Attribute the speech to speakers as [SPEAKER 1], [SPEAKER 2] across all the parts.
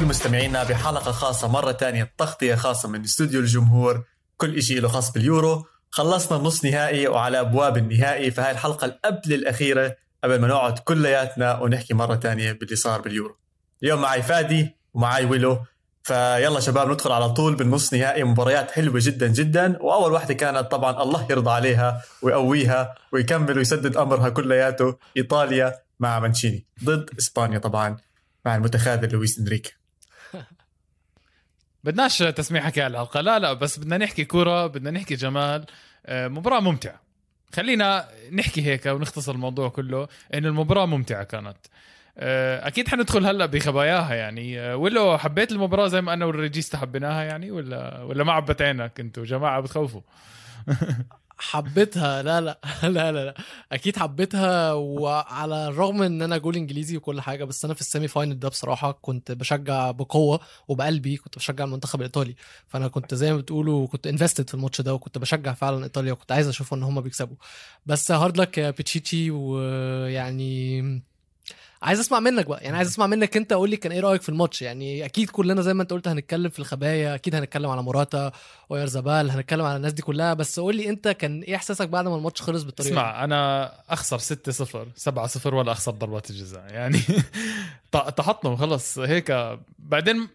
[SPEAKER 1] بكل مستمعينا بحلقة خاصة مرة تانية تغطية خاصة من استوديو الجمهور كل إشي له خاص باليورو. خلصنا النص نهائي وعلى أبواب النهائي فهاي الحلقة القبل الأخيرة قبل ما نقعد كلياتنا ونحكي مرة تانية باللي صار باليورو. اليوم معي فادي ومعي ويلو فيلا شباب ندخل على طول بالنص نهائي مباريات حلوة جدا جدا وأول واحدة كانت طبعا الله يرضى عليها ويقويها ويكمل ويسدد أمرها كلياته إيطاليا مع مانشيني ضد إسبانيا طبعا مع المتخاذل لويس إنريكي.
[SPEAKER 2] بدناش تسميع حكي على الحلقة. لا لا بس بدنا نحكي كرة بدنا نحكي جمال. آه، مباراة ممتعة. خلينا نحكي هيك ونختصر الموضوع كله إنه المباراة ممتعة كانت. آه، أكيد حندخل هلأ بخباياها يعني. آه، ولو حبيت المباراة زي ما أنا والريجيستا حبيناها يعني ولا ولا ما عبت عينك أنتوا جماعة بتخوفوا؟
[SPEAKER 3] حبيتها. لا لا لا لا لا. أكيد حبيتها وعلى الرغم إن أنا جول إنجليزي وكل حاجة بس أنا في ال semi final ده بصراحة كنت بشجع بقوة وبقلبي كنت بشجع المنتخب الإيطالي. فأنا كنت زي ما بتقولوا كنت invested في الماتش ده وكنت بشجع فعلا إيطاليا وكنت عايز أشوف إن هم بيكسبوا. بس hard luck يا بيتشيتشي ويعني عايز اسمع منك بقى يعني عايز اسمع منك انت قول لي كان إيه رأيك في الماتش؟ يعني أكيد كلنا زي ما انت قلت هنتكلم في الخبايا أكيد هنتكلم على موراتا وأويارزابال هنتكلم على الناس دي كلها بس قول لي انت كان إيه احساسك بعد ما الماتش خلص بالطريقة
[SPEAKER 2] اسمع أنا اخسر 6-0 7-0 ولا اخسر ضربات الجزاء يعني طحطنا وخلص هيك. بعدين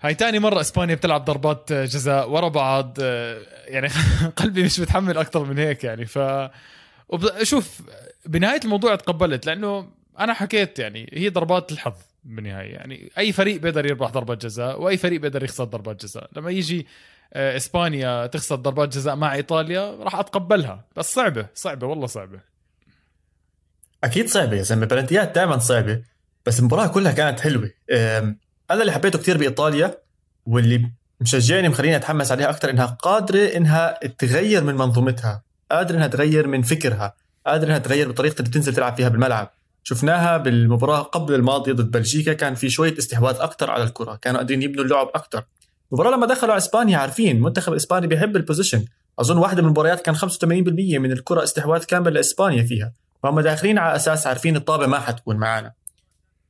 [SPEAKER 2] هاي تاني مرة إسبانيا بتلعب ضربات جزاء ورا بعض يعني قلبي مش متحمل أكثر من هيك يعني ف شوف بنهاية الموضوع تقبلت لأنه أنا حكيت يعني هي ضربات الحظ بالنهاية. يعني أي فريق بيقدر يربح ضربه جزاء وأي فريق بيقدر يخسر ضربات جزاء. لما يجي آه، إسبانيا تخسر ضربات جزاء مع إيطاليا راح أتقبلها. بس صعبة صعبة والله صعبة.
[SPEAKER 1] أكيد صعبة يا زلمه بلنتيات دائما صعبة. بس المباراة كلها كانت حلوة. أنا اللي حبيته كثير بإيطاليا واللي مشجعني مخليني أتحمس عليها أكثر إنها قادرة إنها تغير من منظومتها قادرة إنها تغير من فكرها قادرة إنها تغير بطريقة اللي تنزل تلعب فيها بالملعب. شفناها بالمباراة قبل الماضية ضد بلجيكا كان في شوية استحواذ أكثر على الكرة كانوا قادرين يبنوا اللعب أكثر المباراة لما دخلوا على إسبانيا عارفين منتخب إسبانيا بيحب البوزيشن أظن واحدة من المباريات كان 85% من الكرة استحواذ كامل لإسبانيا فيها. فهم داخلين على أساس عارفين الطابة ما حتكون معنا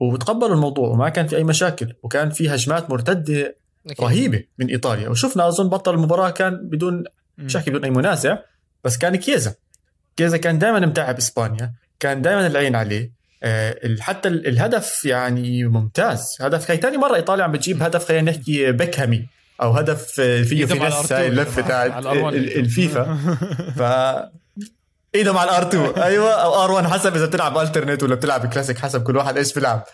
[SPEAKER 1] وتقبلوا الموضوع وما كان في أي مشاكل وكان في هجمات مرتدة رهيبة من إيطاليا. وشفنا أظن بطل المباراة كان بدون مش بدون أي منازع بس كان كيزا. كيزا كان دائما متعب إسبانيا كان دائما العين عليه. حتى الهدف يعني ممتاز. هدف هي ثاني مرة ايطاليا عم بتجيب هدف خلينا نحكي بكهمي أو هدف فيه finesse هاي اللفة تاعت الفيفا. ف ايده مع ال R2 أيوه أو R1 حسب إذا بتلعب alternate ولا بتلعب كلاسيك حسب كل واحد إيش بيلعب.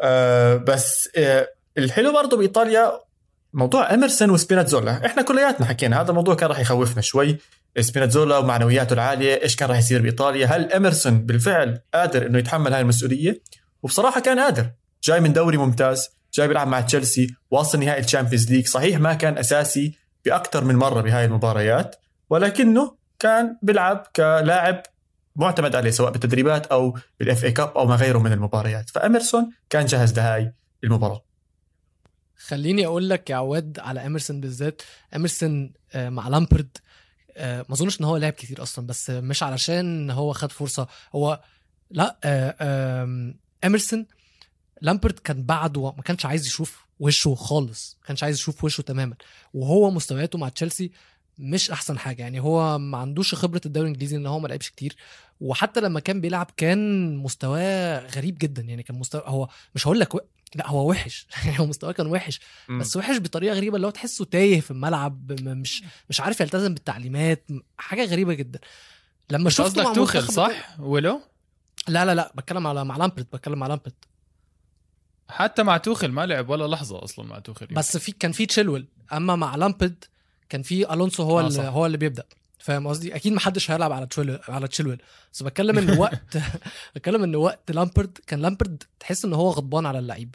[SPEAKER 1] آه بس آه الحلو برضه بإيطاليا موضوع اميرسون وسبيناتزولا. إحنا كلياتنا حكينا هذا الموضوع كان راح يخوفنا شوي. سبيناتزولا ومعنوياته العالية إيش كان راح يصير بإيطاليا؟ هل اميرسون بالفعل قادر إنه يتحمل هاي المسؤولية؟ وبصراحة كان قادر. جاي من دوري ممتاز جاي بيلعب مع تشيلسي واصل نهائي ال Champions League. صحيح ما كان أساسي بأكثر من مرة بهاي المباريات ولكنه كان بيلعب كلاعب معتمد عليه سواء بالتدريبات أو بال FA Cup أو ما غيره من المباريات. فاميرسون كان جاهز لهاي المباراة.
[SPEAKER 3] خليني أقول لك يا عواد على اميرسون بالذات. اميرسون آه، مع لامبرد آه، ما أظنش إن هو لعب كتير أصلا بس مش علشان هو خد فرصة. هو لا آه، اميرسون لامبرد كان بعده ما كانش عايز يشوف وشه خالص ما كانش عايز يشوف وشه تماما. وهو مستوياته مع تشيلسي مش أحسن حاجة. يعني هو ما عندوش خبرة الدوري الإنجليزي ان هو ما لعبش كتير. وحتى لما كان بيلعب كان مستواه غريب جدا. يعني كان مستوى هو مش هقول لك و... لا هو وحش. يعني هو مستواه كان وحش. م. بس وحش بطريقة غريبة اللي هو تحسه تايه في الملعب مش مش عارف يلتزم بالتعليمات حاجة غريبة جدا.
[SPEAKER 2] لما شفته قصدك توخل صح؟ ولو
[SPEAKER 3] لا لا لا بتكلم على مع لامبرد بتكلم على لامبرد.
[SPEAKER 2] حتى مع توخل ما لعب ولا لحظة أصلا مع توخل
[SPEAKER 3] بس في كان في تشيلويل أما مع لامبرد كان في ألونسو هو آه اللي هو اللي بيبدأ. فاهم قصدي؟ أكيد ما حدش هيلعب على تشيلويل على تشيلويل. بس بتكلم إن وقت بتكلم إن وقت لامبرد كان لامبرد تحس إن هو غضبان على اللعيب.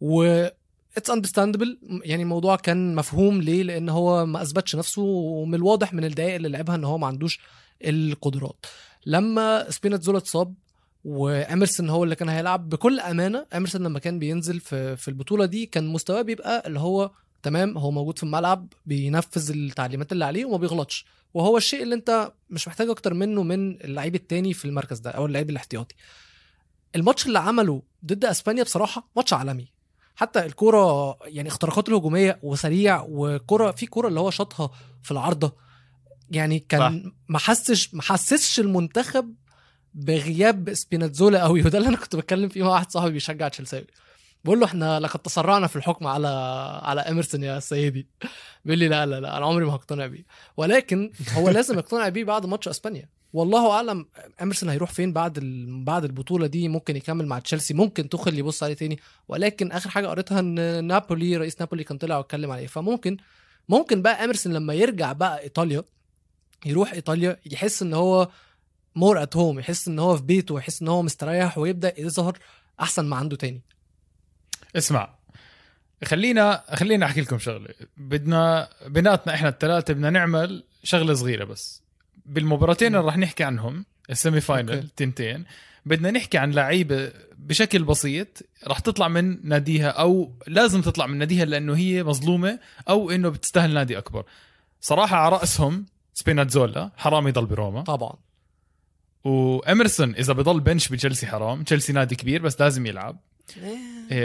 [SPEAKER 3] و it's understandable يعني الموضوع كان مفهوم ليه؟ لأن هو ما أثبتش نفسه ومن الواضح من الدقائق اللي لعبها إن هو ما عندوش القدرات. لما سبيناتزولا اتصاب وأميرسون هو اللي كان هيلعب بكل أمانة أميرسون لما كان بينزل في في البطولة دي كان مستواه بيبقى اللي هو تمام هو موجود في الملعب بينفذ التعليمات اللي عليه وما بيغلطش. وهو الشيء اللي انت مش محتاج أكتر منه من اللعيب التاني في المركز ده أو اللعيب الاحتياطي. الماتش اللي عمله ضد اسبانيا بصراحة ماتش عالمي. حتى الكوره يعني اختراقاته الهجومية وسريع وكوره في كوره اللي هو شاطها في العارضة. يعني كان ما حسش ما حسسش المنتخب بغياب سبيناتزولا قوي وده اللي أنا كنت بتكلم فيه مع واحد صاحبي بيشجع تشيلسي. بقول له إحنا لقد تسرعنا في الحكم على على اميرسون يا سيدي. بيقول لي لا لا لا أنا عمري ما هقتنع بيه. ولكن هو لازم يقتنع بيه بعد ماتش إسبانيا. والله أعلم اميرسون هيروح فين بعد ال... بعد البطولة دي ممكن يكمل مع تشيلسي ممكن تخل يبص عليه تاني. ولكن آخر حاجة قريتها إن نابولي رئيس نابولي كان طلع واتكلم عليه. فممكن ممكن بقى اميرسون لما يرجع بقى إيطاليا يروح إيطاليا يحس إن هو more at home يحس إن هو في بيته ويحس إن هو مستريح ويبدأ يظهر أحسن ما عنده تاني.
[SPEAKER 2] اسمع خلينا خلينا أحكي لكم شغلة. بدنا بيناتنا إحنا الثلاثه بدنا نعمل شغلة صغيرة بس. بالمباراتين اللي رح نحكي عنهم ال semi final تنتين بدنا نحكي عن لعيبة بشكل بسيط رح تطلع من ناديها أو لازم تطلع من ناديها لأنه هي مظلومة أو إنه بتستاهل نادي أكبر. صراحة على رأسهم سبيناتزولا حرام يضل بروما.
[SPEAKER 3] طبعا.
[SPEAKER 2] واميرسون إذا بضل bench بتشيلسي حرام. تشيلسي نادي كبير بس لازم يلعب.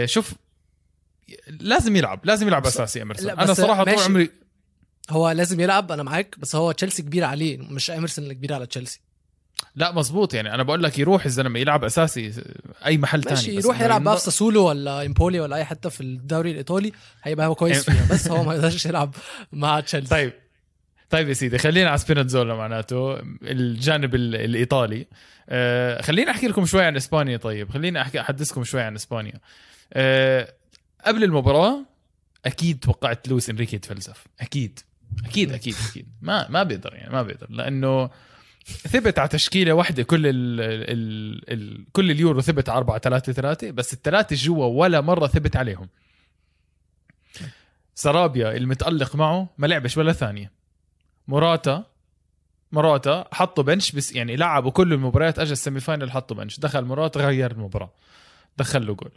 [SPEAKER 2] شوف لازم يلعب لازم يلعب أساسي اميرسون
[SPEAKER 3] لا، أنا
[SPEAKER 2] صراحة طول. عمري
[SPEAKER 3] هو لازم يلعب أنا معاك بس هو تشيلسي كبير عليه مش اميرسون اللي كبير على تشيلسي.
[SPEAKER 2] لا مزبوط يعني أنا بقول لك يروح الزلمه يلعب أساسي أي محل ثاني
[SPEAKER 3] ماشي يروح يلعب بقى في ساسولو ولا إمبولي ولا أي حتة في الدوري الإيطالي هيبقى هو كويس فيها بس هو ما يقدرش يلعب مع تشيلسي.
[SPEAKER 2] طيب طيب يا سيدي خلينا على سبيناتزولا معناته الجانب ال- الإيطالي. آه خليني أحكي لكم شوي عن إسبانيا طيب خليني احكي أحدثكم شوي عن إسبانيا. آه قبل المباراة أكيد توقعت لويس إنريكي يتفلسف. أكيد. أكيد أكيد أكيد. ما ما بيقدر يعني ما بيقدر. لأنه ثبت على تشكيلة واحدة كل ال ال ال كل اليورو ثبت على 4 3 3 بس الثلاثه جوا ولا مرة ثبت عليهم. سرابيا المتألق معه ما لعبش ولا ثانية. موراتا موراتا حطوا bench بس يعني لعبوا كل المباريات اجى ال semi final حطوا bench. دخل موراتا غير المباراة. دخل له جول.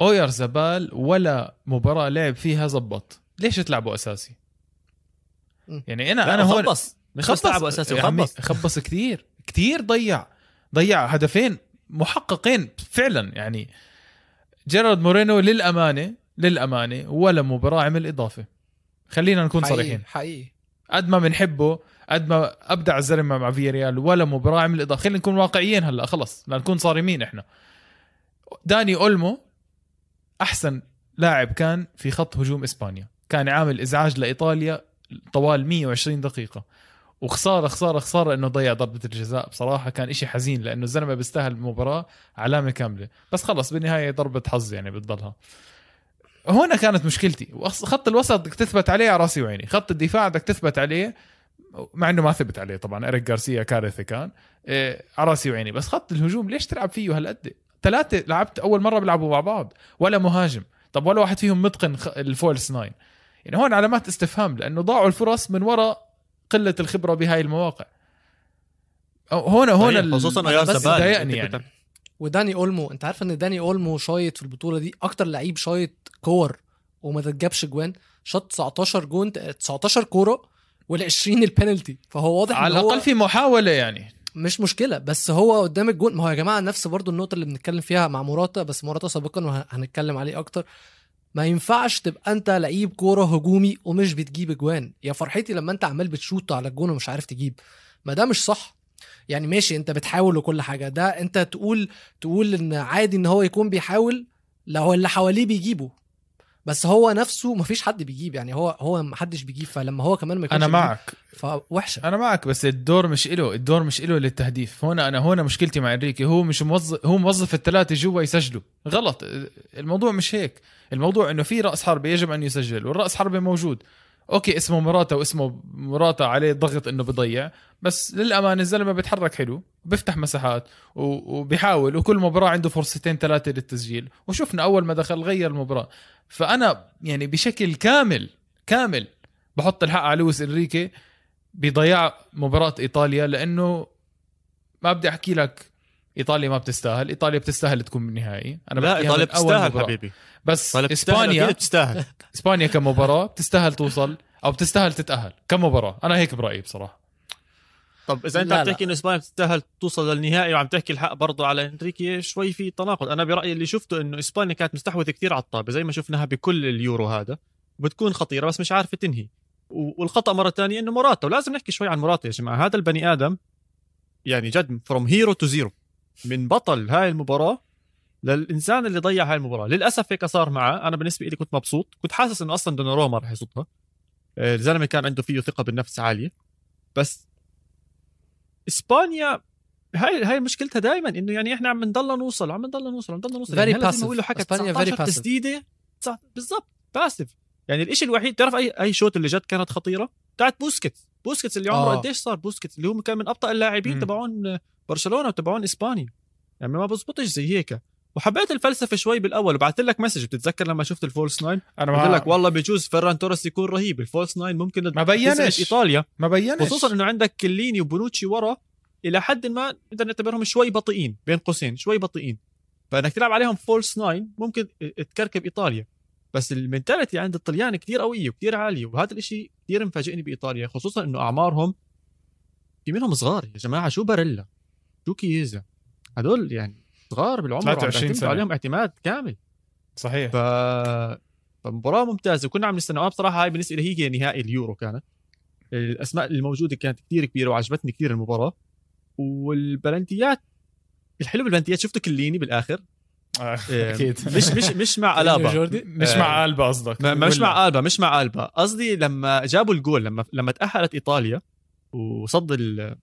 [SPEAKER 2] أويارزابال ولا مباراة لعب فيها زبط. ليش تلعبوا
[SPEAKER 3] أساسي.
[SPEAKER 2] يعني
[SPEAKER 4] أنا
[SPEAKER 2] أنا هون
[SPEAKER 4] خبص. مش بس لعبوا أساسي
[SPEAKER 2] يا عمي،
[SPEAKER 4] وخبص.
[SPEAKER 2] خبص كثير كثير ضيع. ضيع هدفين محققين فعلا. يعني جيرارد مورينو للامانه للأمانة ولا مباراة عمل إضافة. خلينا نكون صريحين.
[SPEAKER 3] حقيقي حقيقي.
[SPEAKER 2] قد ما بنحبه قد ما أبدع الزلمة مع فياريال ولا مباراه عمل اضافه خلينا نكون واقعيين هلأ خلص. لنكون صارمين إحنا. داني أولمو أحسن لاعب كان في خط هجوم إسبانيا. كان عامل إزعاج لإيطاليا طوال 120 دقيقة. وخسارة خسارة خسارة إنه ضيع ضربة الجزاء. بصراحة كان إشي حزين لأنه الزلمة بيستاهل المباراة علامة كاملة. بس خلص بالنهاية ضربة حظ يعني بتضلها. هنا كانت مشكلتي. خط الوسط بدك تثبت عليه على راسي وعيني. خط الدفاع بدك تثبت عليه مع إنه ما ثبت عليه طبعا اريك جارسيا كارثه كان إيه على راسي وعيني. بس خط الهجوم ليش تلعب فيه هالقد؟ ثلاثة لعبت أول مرة بيلعبوا مع بعض ولا مهاجم. طب ولا واحد فيهم متقن ال false nine. يعني هون علامات استفهام لأنه ضاعوا الفرص من وراء قلة الخبرة بهاي المواقع. هون هون
[SPEAKER 4] طيب، خصوصا أويارزابال
[SPEAKER 2] ضايقني يعني.
[SPEAKER 3] وداني أولمو أنت عارف إن داني أولمو شايط في البطولة دي أكتر لعيب شايط كور وما تتجابش جوان؟ شاط 19 جون 19 كورة وال20 البينالتي فهو واضح
[SPEAKER 2] على الأقل في محاولة يعني.
[SPEAKER 3] مش مشكلة بس هو قدام الجون. ما هو يا جماعة نفس برضو النقطة اللي بنتكلم فيها مع موراتا بس موراتا سابقا وهنتكلم عليه أكتر. ما ينفعش تبقى أنت لعيب كورة هجومي ومش بتجيب اجوان يا فرحتي لما أنت عمال بتشوط على الجون ومش عارف تجيب. ما ده مش صح. يعني ماشي انت بتحاول وكل حاجة. ده انت تقول تقول ان عادي ان هو يكون بيحاول لو اللي حواليه بيجيبوا بس هو نفسه مفيش حد بيجيب يعني هو هو محدش بيجيب فلما هو كمان ما يكونش أنا
[SPEAKER 2] معك.
[SPEAKER 3] فوحشة.
[SPEAKER 2] أنا معك بس الدور مش إله الدور مش إله للتهديف. هنا أنا هنا مشكلتي مع إنريكي هو مش موظف هو موظف الثلاثه جوا يسجلوا غلط الموضوع مش هيك. الموضوع إنه في رأس حربة يجب أن يسجل والرأس حربة موجود. أوكي اسمه مراتا واسمه مراتا عليه ضغط انه بضيع بس للأمانة الزلمة بيتحرك حلو بيفتح مساحات وبيحاول وكل مباراة عنده فرصتين ثلاثة للتسجيل. وشفنا أول ما دخل غير المباراة. فأنا يعني بشكل كامل كامل بحط الحق على لويس إنريكي بضياع مباراة إيطاليا لأنه ما بدي أحكي لك إيطاليا ما بتستاهل. إيطاليا بتستاهل تكون بالنهائي. أنا
[SPEAKER 4] لا
[SPEAKER 2] إيطاليا
[SPEAKER 4] بتستاهل. حبيبي.
[SPEAKER 2] بس
[SPEAKER 4] إسبانيا بتستاهل.
[SPEAKER 2] إسبانيا كمباراة بتستاهل توصل أو بتستاهل تتأهل كمباراة. أنا هيك برأيي بصراحة.
[SPEAKER 1] طب إذا أنت
[SPEAKER 3] لا،
[SPEAKER 1] عم. تحكي انه إسبانيا بتستاهل توصل للنهائي وعم تحكي الحق برضه على إنريكي شوي في تناقض. أنا برأيي اللي شفته إنه إسبانيا كانت مستحوذة كثير على الطابة زي ما شفناها بكل اليورو هذا. وبتكون خطيرة بس مش عارفة تنهي. والخطأ مرة ثانية إنه موراتا. ولازم نحكي شوي عن موراتا يا جماعة. هذا البني آدم يعني جد from hero to zero من بطل هاي المباراة للإنسان اللي ضيع هاي المباراة. للأسف هيك صار معه. أنا بالنسبة لي كنت مبسوط. كنت حاسس إنه أصلا دوناروما راح يصدها. آه، الزلمة كان عنده فيه ثقة بالنفس عالية. بس إسبانيا هاي هاي مشكلتها دائما إنه يعني إحنا عم نضلنا نوصل عم نضلنا نوصل عم نضلنا نوصل.
[SPEAKER 3] Very
[SPEAKER 1] يعني. ما بقولوا حكى 19
[SPEAKER 3] very passive.
[SPEAKER 1] تسديدة. بالضبط passive يعني الإشي الوحيد تعرف أي أي شوط اللي جد كانت خطيرة؟ بتاعت بوسكيتس. بوسكيتس اللي عمره
[SPEAKER 3] آه.
[SPEAKER 1] قديش صار بوسكيتس؟ اللي هو كان من أبطأ اللاعبين. تبعون برشلونة وتبعون إسبانيا. يعني ما بزبطش زي هيك. وحبيت الفلسفة شوي بالأول وبعثت لك message. بتتذكر لما شفت ال false
[SPEAKER 2] nine
[SPEAKER 1] أنا
[SPEAKER 2] قلت
[SPEAKER 1] لك والله بجوز فيران توريس يكون رهيب. ال false nine ممكن
[SPEAKER 2] ما بينش.
[SPEAKER 1] إيطاليا.
[SPEAKER 2] ما بينش.
[SPEAKER 1] خصوصا إنه عندك كيليني وبونوتشي ورا إلى حد ما نقدر نعتبرهم شوي بطيئين بين قوسين شوي بطيئين. فإنك تلعب عليهم false nine ممكن تكركب إيطاليا. بس المنتاليتي عند الطليان كتير قوية وكتير عالية وهذا الإشي كتير مفاجئني بإيطاليا خصوصا إنه أعمارهم في منهم صغار. يا جماعة شو باريلا؟ شو كييزا هدول يعني صغار بالعمر وعم
[SPEAKER 2] 23
[SPEAKER 1] بيعتمدوا
[SPEAKER 2] سنة.
[SPEAKER 1] عليهم اعتماد كامل.
[SPEAKER 2] صحيح.
[SPEAKER 1] ف فمباراة ممتازة. وكنا عم نستنى. أنا بصراحة هاي بالنسبة لي هي نهائي اليورو كانت. الأسماء الموجودة كانت كتير كبيرة وعجبتني كتير المباراة. والبلنتيات الحلو بالبلنتيات شفته كليني بالآخر؟
[SPEAKER 2] آه،
[SPEAKER 1] إيه،
[SPEAKER 2] أكيد.
[SPEAKER 1] مش مش مش مع ألابا.
[SPEAKER 3] جوردي؟
[SPEAKER 2] مش
[SPEAKER 1] آه،
[SPEAKER 2] مع قلبه قصدك.
[SPEAKER 1] مش؟ مع ألبا مش مع ألبا. قصدي لما جابوا الجول لما لما تأهلت إيطاليا وصد ال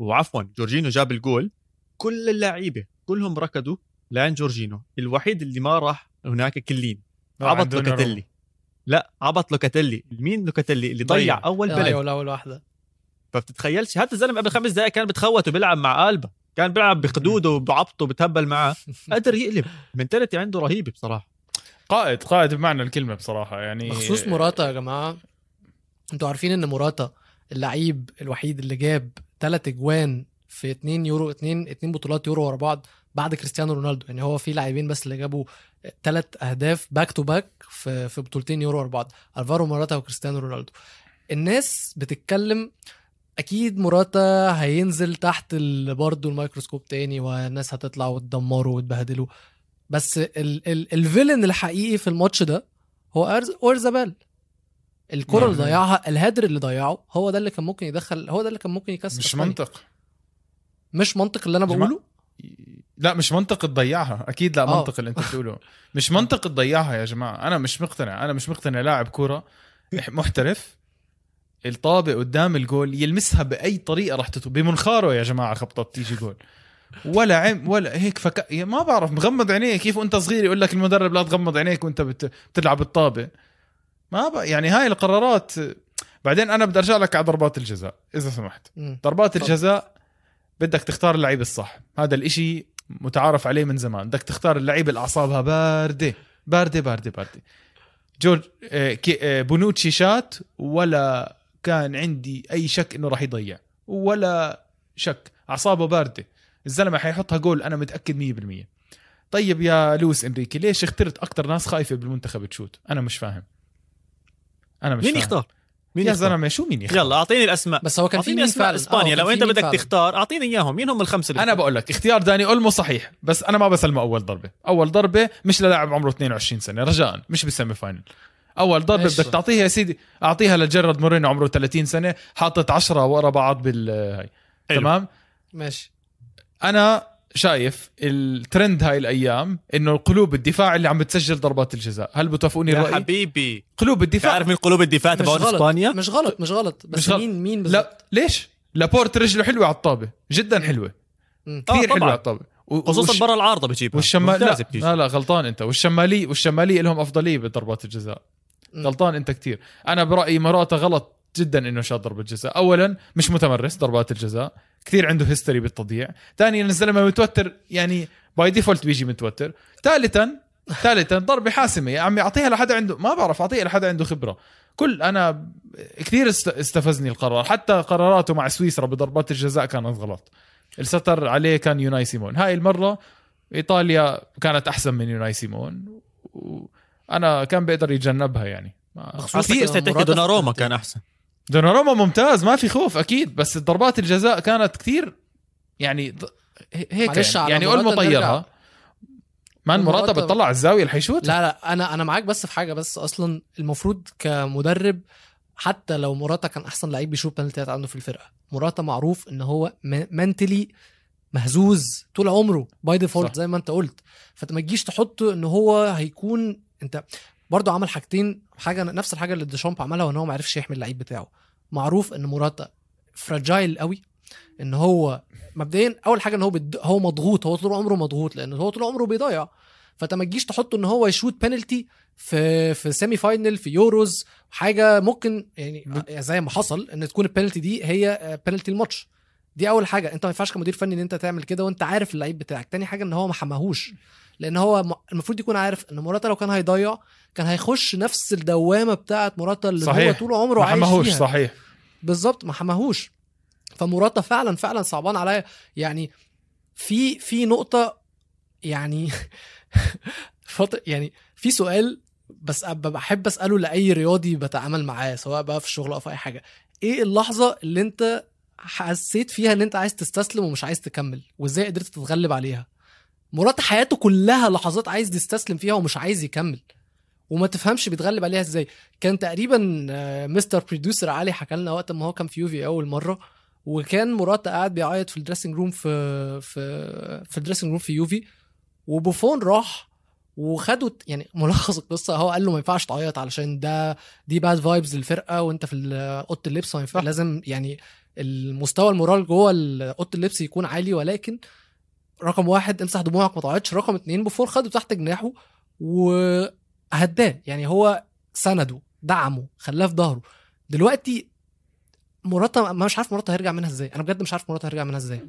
[SPEAKER 1] وعفوا جورجينو جاب الجول. كل اللعيبة كلهم ركضوا لعند جورجينو الوحيد اللي ما راح هناك كلين.
[SPEAKER 2] آه،
[SPEAKER 1] عبط لوكاتيلي. لا عبط لوكاتيلي. مين لوكاتيلي؟ اللي ضيع. أول بلد.
[SPEAKER 3] أيوه اول واحدة.
[SPEAKER 1] فبتتخيلش هذا الزلمه قبل خمس دقائق كان بتخوت وبيلعب مع قلبه كان بيلعب بخدوده وبعبطه وبتهبل معاه. قدر يقلب. mentality عنده رهيبة بصراحة.
[SPEAKER 2] قائد قائد بمعنى الكلمة بصراحة يعني
[SPEAKER 3] بخصوص موراتا يا جماعة. أنتوا عارفين إن موراتا اللعيب الوحيد اللي جاب ثلاث اجوان في 2 يورو 2 2 بطولات يورو ورا بعض بعد كريستيانو رونالدو. يعني هو في لاعبين بس اللي جابوا ثلاث اهداف back to back في في بطولتين يورو ورا بعض ألفارو موراتا وكريستيانو رونالدو. الناس بتتكلم أكيد موراتا هينزل تحت برضه الميكروسكوب تاني والناس هتطلع وتدمره وتبهدله بس ال ال ال villain الحقيقي في الماتش ده هو اورزابال الكرة اللي
[SPEAKER 2] نعم.
[SPEAKER 3] ضيعها الهدر اللي ضيعه هو ده اللي كان ممكن يدخل هو ده اللي كان ممكن يكسب
[SPEAKER 2] مش
[SPEAKER 3] إسبانيا.
[SPEAKER 2] منطق.
[SPEAKER 3] مش منطق اللي
[SPEAKER 2] أنا
[SPEAKER 3] بقوله؟
[SPEAKER 2] لا مش منطق تضيعها. أكيد لا
[SPEAKER 3] آه.
[SPEAKER 2] منطق اللي أنت بتقوله. مش منطق تضيعها يا جماعة. أنا مش مقتنع. أنا مش مقتنع لاعب كوره محترف الطابق قدام الجول يلمسها بأي طريقة راح تطو بمنخاره يا جماعة خبطت تيجي جول. ولا عم ولا هيك فك... ما بعرف مغمض عينيه كيف وأنت صغير يقول لك المدرب لا تغمض عينيك وأنت بت... بتلعب الطابق ما ب... يعني هاي القرارات بعدين أنا بدي أرجع لك على ضربات الجزاء إذا سمحت.
[SPEAKER 3] مم.
[SPEAKER 2] ضربات. الجزاء بدك تختار اللعيب الصح. هذا الإشي متعارف عليه من زمان. بدك تختار اللعيب اللي اعصابها باردة باردة باردة باردة. جورج آه، آه، بونوتشي شاط ولا كان عندي أي شك إنه راح يضيع. ولا شك. أعصابه باردة. الزلمة حيحطها جول أنا متأكد 100% طيب يا لويس إنريكي ليش اخترت أكثر ناس خايفة بالمنتخب تشوت؟ أنا مش فاهم. أنا مش
[SPEAKER 1] مين
[SPEAKER 2] فاهم.
[SPEAKER 1] يختار؟ مين
[SPEAKER 2] يا
[SPEAKER 1] يختار؟
[SPEAKER 2] زلمة شو مين يختار؟
[SPEAKER 1] يلا أعطيني الأسماء.
[SPEAKER 3] بس هو كان في أسماء
[SPEAKER 1] إسبانيا.
[SPEAKER 3] آه،
[SPEAKER 1] لو أنت
[SPEAKER 3] مين
[SPEAKER 1] بدك. تختار أعطيني إياهم. مين هم الخمسة اللي
[SPEAKER 2] أنا بقول لك اختيار داني أولمو صحيح بس أنا ما بسلمه أول ضربة. أول ضربة مش للاعب عمره 22 سنة رجاء مش بال semi final. أول
[SPEAKER 3] ضربة.
[SPEAKER 2] بدك تعطيها يا سيدي أعطيها لجرد مورينو عمره 30 سنة حاطط 10 ورا بعض بال هاي. تمام؟
[SPEAKER 3] ماشي.
[SPEAKER 2] أنا شايف الترند هاي الأيام إنه القلوب الدفاع اللي عم بتسجل ضربات الجزاء. هل بتوافقوني
[SPEAKER 1] يا
[SPEAKER 2] الرأي؟
[SPEAKER 1] حبيبي.
[SPEAKER 2] قلوب الدفاع
[SPEAKER 1] تعرف مين قلوب الدفاع
[SPEAKER 3] غلط.
[SPEAKER 1] إسبانيا؟
[SPEAKER 3] مش غلط مش غلط. بس
[SPEAKER 2] مش غلط.
[SPEAKER 3] مين مين
[SPEAKER 2] لا ليش؟ لابورت رجله حلوة على الطابة جدا حلوة.
[SPEAKER 3] مم.
[SPEAKER 1] آه،
[SPEAKER 2] كثير
[SPEAKER 1] حلوة.
[SPEAKER 2] على الطابة. و-
[SPEAKER 1] خصوصا
[SPEAKER 2] وش-
[SPEAKER 1] برا العارضة بتجيبها.
[SPEAKER 2] والشمال لا. لا لا غلطان أنت. والشمالي والشمالي لهم أفضلية بضربات الجزاء.
[SPEAKER 3] مم.
[SPEAKER 2] غلطان أنت كتير أنا برأيي مراتا غلط جدا إنه شاط ضربة جزاء. اولا مش متمرس ضربات الجزاء. كثير عنده history بالتضييع. ثانيا الزلمه متوتر يعني by default بيجي متوتر ثالثا ثالثا ضربة حاسمة. يا عمي أعطيها لحدا عنده. ما بعرف أعطيها لحدا عنده خبرة. كل أنا كثير است- استفزني القرار. حتى قراراته مع سويسرا بضربات الجزاء كانت غلط الستر عليه كان يوناي سيمون. هاي المرة إيطاليا كانت أحسن من يوناي سيمون. وأنا كان بيقدر يتجنبها يعني.
[SPEAKER 3] مرادف
[SPEAKER 1] دوناروما كان أحسن.
[SPEAKER 2] دوناروما ممتاز ما في خوف أكيد بس ضربات الجزاء كانت كثير يعني هيك يعني,
[SPEAKER 3] على
[SPEAKER 2] يعني
[SPEAKER 3] موراتا
[SPEAKER 2] اولمو طيرها. مان موراتا- بتطلع الزاوية اللي حيشوت
[SPEAKER 3] لا لا أنا أنا معاك بس في حاجة بس أصلا المفروض كمدرب حتى لو موراتا كان أحسن لعيب بيشوف بنالتيات عنده في الفرقة موراتا معروف إن هو mentally مهزوز طول عمره
[SPEAKER 2] by.
[SPEAKER 3] default زي ما أنت قلت فأنت ما تجيش تحطه إن هو هيكون أنت برضه عمل حاجتين حاجة نفس الحاجة اللي ديشان عملها وإن هو ما عرفش يحمي اللعيب بتاعه. معروف إن موراتا fragile قوي إن هو مبدئيا أول حاجة إن هو بد... هو مضغوط هو طول عمره مضغوط لأن هو طول عمره بيضيع. فأنت ما تجيش تحطه إن هو يشوت بينالتي في في semi final في يوروز حاجة ممكن يعني زي ما حصل إن تكون البينالتي دي هي بينالتي الماتش. دي أول حاجة. أنت ما ينفعش كمدير فني إن أنت تعمل كده وأنت عارف اللعيب بتاعك. تاني حاجة إن هو ما حماهوش. لأن هو المفروض يكون عارف إن موراتا لو كان هيضيع كان هيخش نفس الدوامة بتاعه موراتا اللي هو
[SPEAKER 2] صحيح.
[SPEAKER 3] طول عمره عايش فيها.
[SPEAKER 2] صحيح.
[SPEAKER 3] بالظبط ما حماهوش. فمراتا فعلا فعلا صعبان عليا. يعني في في نقطة يعني فترة يعني في سؤال بس بحب أسأله لأي رياضي بتعامل معاه سواء بقى في الشغل أو في أي حاجة. إيه اللحظة اللي أنت حسيت فيها إن أنت عايز تستسلم ومش عايز تكمل؟ وإزاي قدرت تتغلب عليها؟ موراتا حياته كلها لحظات عايز يستسلم فيها ومش عايز يكمل. وما تفهمش بيتغلب عليها إزاي. كان تقريبا آه، مستر producer علي حكى لنا وقت ما هو كان في يوفي أول مرة. وكان موراتا قاعد بيعيط في ال dressing room في في في ال dressing room في يوفي وبوفون راح وخدوا يعني ملخص القصة. هو قال له ما ينفعش تعيط علشان ده دي باد فايبز للفرقة وانت في ال- أوضة اللبس ما ينفع لازم يعني المستوى المورال جوه ال- أوضة اللبس يكون عالي. ولكن رقم واحد امسح دموعك ما تعيطش رقم اتنين بوفون خده تحت جناحه وهداه. يعني هو سنده دعمه خلاه في ظهره. دلوقتي موراتا ما مش عارف موراتا هيرجع منها إزاي. أنا بجد مش عارف موراتا هيرجع منها إزاي.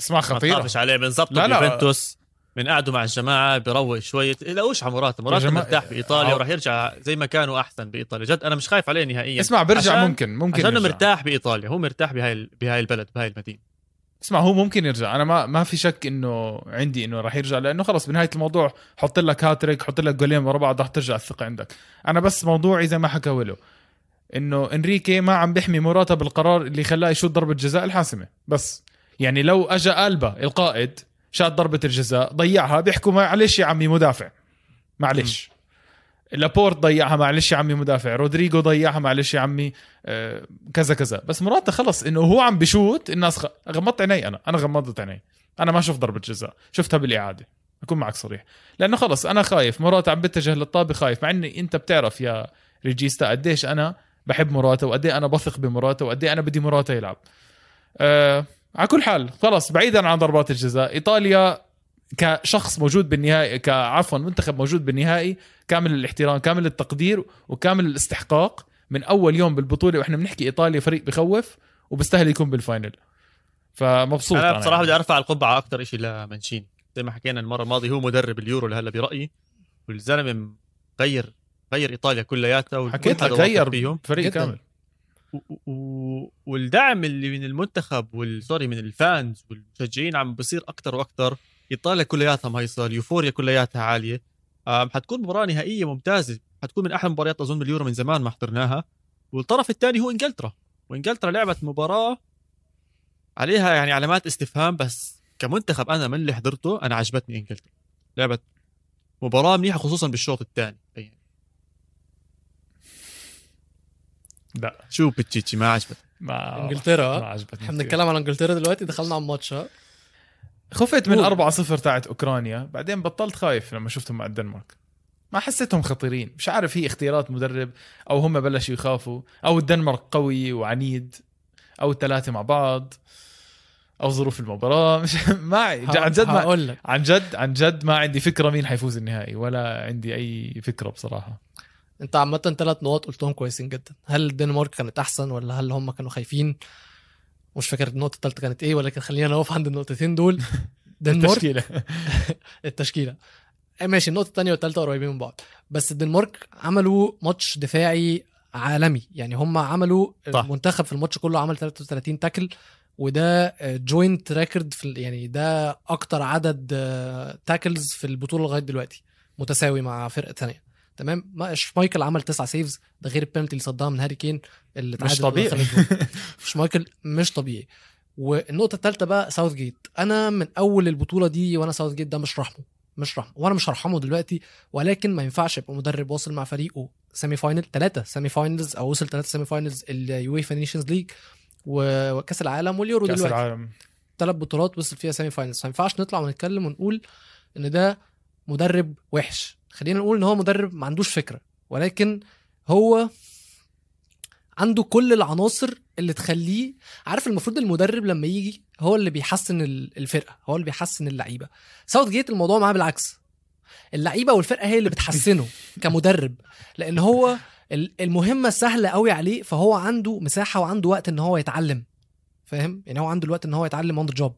[SPEAKER 2] اسمع
[SPEAKER 1] ما
[SPEAKER 2] خطيرة.
[SPEAKER 1] تخافش عليه. بنظبطه
[SPEAKER 2] لا، لا.
[SPEAKER 1] بيوفنتوس من قعده مع الجماعة بيروق شوية. لاقوش على موراتا
[SPEAKER 2] جماعة-
[SPEAKER 1] مرتاح بايطاليا
[SPEAKER 2] عو-
[SPEAKER 1] وراح يرجع زي ما كانوا أحسن بايطاليا جد أنا مش خايف عليه نهائيا.
[SPEAKER 2] اسمع برجع
[SPEAKER 1] عشان-
[SPEAKER 2] ممكن ممكن يرجع.
[SPEAKER 1] مرتاح بإيطاليا. هو مرتاح بهاي ال- بهاي البلد بهاي المدينة.
[SPEAKER 2] اسمع هو ممكن يرجع. أنا ما ما في شك إنه عندي إنه راح يرجع لأنه خلص بنهاية الموضوع حط لك هاتريك حط لك جولين ورا بعض راح ترجع الثقة عندك. أنا بس موضوعي زي ما حكى له إنه إنريكي ما عم بيحمي موراتا بالقرار اللي خلاه يشوت ضربة جزاء الحاسمة. بس يعني لو اجى ألبا القائد شات ضربة الجزاء ضيعها بيحكوا معلش يا عمي مدافع. معلش لابورت ضيعها معلش يا عمي مدافع. رودريجو ضيعها معلش يا عمي آه، كذا كذا. بس موراتا خلص إنه هو عم بشوت الناس خ... غمضت عيني أنا. أنا غمضت عيني. أنا ما شفت ضربة جزاء. شفتها بالإعادة. أكون معك صريح. لأنه خلص أنا خايف. موراتا عم بتجه للطابة خايف. مع إني أنت بتعرف يا ريجيستا قديش أنا بحب موراتا وقد أنا بثق بموراتا وقد أنا بدي موراتا يلعب. أه على كل حال خلص بعيدا عن ضربات الجزاء. إيطاليا كشخص موجود بالنهائي كعفوا منتخب موجود بالنهائي كامل الاحترام كامل التقدير وكامل الاستحقاق من أول يوم بالبطولة وإحنا بنحكي إيطاليا فريق بخوف وبستاهل يكون بال final. فمبسوط
[SPEAKER 1] أنا بصراحة
[SPEAKER 2] يعني.
[SPEAKER 1] بدي أرفع القبعة أكثر شيء لمانشيني زي ما حكينا المرة الماضية هو مدرب اليورو لهلأ برأيي والزلمة غير غير إيطاليا كلياتها
[SPEAKER 2] حكيت لك غير
[SPEAKER 1] فيهم.
[SPEAKER 2] فريق
[SPEAKER 3] جداً.
[SPEAKER 2] كامل.
[SPEAKER 1] و- و- والدعم اللي من المنتخب والسوبورت من ال fans والمشجعين عم بصير أكثر وأكثر ايطاليا كلياتها مهيصه اليوفوريا كلياتها عالية. حتكون مباراة نهائية ممتازة. حتكون من أحلى المباريات أظن باليورو من زمان ما حضرناها. والطرف الثاني هو إنجلترا. وإنجلترا لعبت مباراة عليها يعني علامات استفهام بس كمنتخب أنا من اللي حضرته أنا عجبتني إنجلترا. لعبت مباراة منيحة خصوصا بالشوط الثاني.
[SPEAKER 2] لا.
[SPEAKER 1] شو بتشيتشي ما عجبتك
[SPEAKER 2] ما
[SPEAKER 3] إنجلترا؟
[SPEAKER 2] ما عجبتني إحنا.
[SPEAKER 3] بنتكلم عن إنجلترا دلوقتي دخلنا على الماتش
[SPEAKER 2] خفت من
[SPEAKER 3] قول.
[SPEAKER 2] 4-0 تاعت أوكرانيا بعدين بطلت خايف لما شفتهم مع الدنمارك. ما حسيتهم خطيرين مش عارف هي اختيارات مدرب أو هم بلشوا يخافوا أو الدنمارك قوي وعنيد أو الثلاثة مع بعض أو ظروف المباراة. مش ما عن جد ما عن جد عن جد ما عندي فكرة مين حيفوز النهائي ولا عندي أي فكرة بصراحة.
[SPEAKER 3] أنت عامة ثلاث نقط قلتهم كويسين جدا. هل الدنمارك كانت أحسن ولا هل هم كانوا خايفين؟ مش فاكر النقطة الثالثة كانت إيه ولكن خلينا نقف عند النقطتين دول. دنمارك.
[SPEAKER 2] التشكيلة.
[SPEAKER 3] التشكيلة. آه، ماشي النقطة الثانية والثالثة قريبين من بعض. بس الدنمارك عملوا ماتش دفاعي عالمي. يعني هم عملوا
[SPEAKER 1] صح.
[SPEAKER 3] المنتخب في الماتش كله عمل 33 tackle وده joint record في يعني ده أكتر عدد tackles في البطولة لغاية دلوقتي متساوي مع فرقة ثانية تمام؟ ما شمايكل عمل تسعة saves ده غير البنالتي اللي صدها من هاري كين اللي
[SPEAKER 2] مش طبيعي.
[SPEAKER 3] شمايكل مش طبيعي. والنقطة الثالثه بقى ساوث جيت أنا من أول البطولة دي وأنا ساوث جيت ده مش رحمه مش رحمه. وأنا مش هرحمه دلوقتي ولكن ما ينفعش يبقى مدرب واصل مع فريقه semi final ثلاثة semi finals أو وصل ثلاثة semi finals اليويفا نيشنز ليج وكأس العالم واليورو
[SPEAKER 2] كأس
[SPEAKER 3] دلوقتي.
[SPEAKER 2] العالم.
[SPEAKER 3] ثلاث بطولات وصل فيها semi finals ما ينفعش نطلع ونتكلم ونقول إن ده مدرب وحش. خلينا نقول إن هو مدرب ما عندوش فكرة ولكن هو عنده كل العناصر اللي تخليه عارف المفروض المدرب لما يجي هو اللي بيحسن ال- الفرقة هو اللي بيحسن اللعيبة. ساوث جيت الموضوع معاه بالعكس. اللعيبة والفرقة هي اللي بتحسنه كمدرب لأن هو ال- المهمة سهلة قوي عليه فهو عنده مساحة وعنده وقت إن هو يتعلم. فاهم؟ يعني هو عنده الوقت إن هو يتعلم اون جوب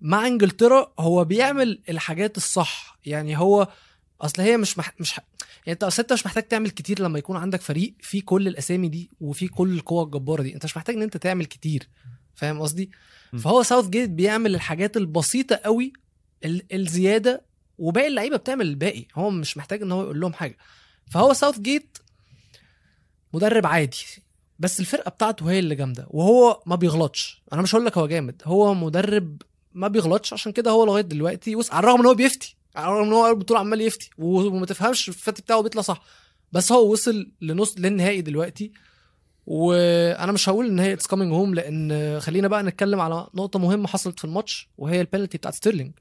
[SPEAKER 3] مع إنجلترا هو بيعمل الحاجات الصح. يعني هو أصل هي مش مح... مش ح... يعني أنت أصل أنت مش محتاج تعمل كتير لما يكون عندك فريق فيه كل الأسامي دي وفيه كل القوى الجبارة دي. أنت مش محتاج إن أنت تعمل كتير. فاهم قصدي. فهو ساوث جيت بيعمل الحاجات البسيطة قوي ال... الزيادة وباقي اللعيبة بتعمل الباقي. هو مش محتاج إن هو يقول لهم حاجة. فهو ساوث جيت مدرب عادي بس الفرقة بتاعته هي اللي جامدة وهو ما بيغلطش. أنا مش هقول لك هو جامد هو مدرب ما بيغلطش عشان كده هو لغاية دلوقتي وس... على الرغم إن هو بيفتي. على الرغم إن هو البطوله عمال يفتي وما تفهمش الفتي بتاعه بيطلع صح. بس هو وصل لنص للنهائي دلوقتي. وأنا مش هقول إن هي it's coming home لأن خلينا بقى نتكلم على نقطة مهمة حصلت في الماتش وهي البنالتي بتاعت ستيرلينج.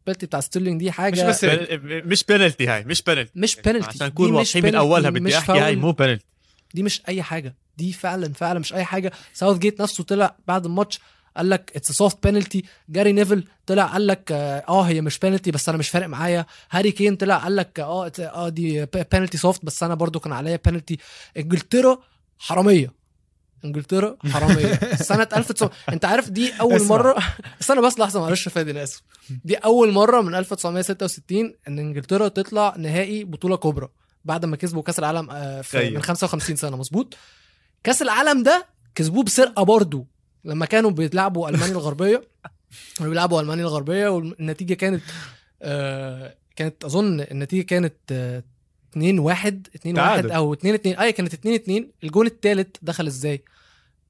[SPEAKER 3] البنالتي بتاعت ستيرلينج دي حاجة
[SPEAKER 2] مش بس.
[SPEAKER 1] مش بينالتي هاي مش بينالتي
[SPEAKER 3] مش بنالتي
[SPEAKER 1] عشان نكون واضحين من أولها
[SPEAKER 3] مش
[SPEAKER 1] بدي احكي هاي. مو بينالتي
[SPEAKER 3] دي مش أي حاجة. دي فعلا فعلا مش أي حاجة. ساوث جيت نفسه طلع بعد الماتش قال لك it's soft penalty جاري نيفل طلع قال لك آه هي مش بينالتي بس أنا مش فارق معايا. هاري كين طلع قال لك آه آه دي penalty soft بس أنا برضو كان عليا بينالتي إنجلترا حرامية. إنجلترا حرامية. سنة 1900 أنت عارف دي
[SPEAKER 2] أول.
[SPEAKER 3] مره استنى بس لحظة معلش يا فادي أنا آسف. دي أول مرة من 1966 إن إنجلترا تطلع نهائي بطولة كبرى بعد ما كسبوا كأس العالم آه، في
[SPEAKER 1] أيوة.
[SPEAKER 3] من 55 سنة. مظبوط؟ كأس العالم ده كسبوه بسرقة برضو. لما كانوا بيلعبوا ألمانيا الغربية كانوا بيلعبوا ألمانيا الغربية والنتيجة كانت آه كانت أظن النتيجة كانت آه 2 1 2 1
[SPEAKER 2] تعادل.
[SPEAKER 3] أو 2 2 أي كانت 2 2 الجون الثالث دخل إزاي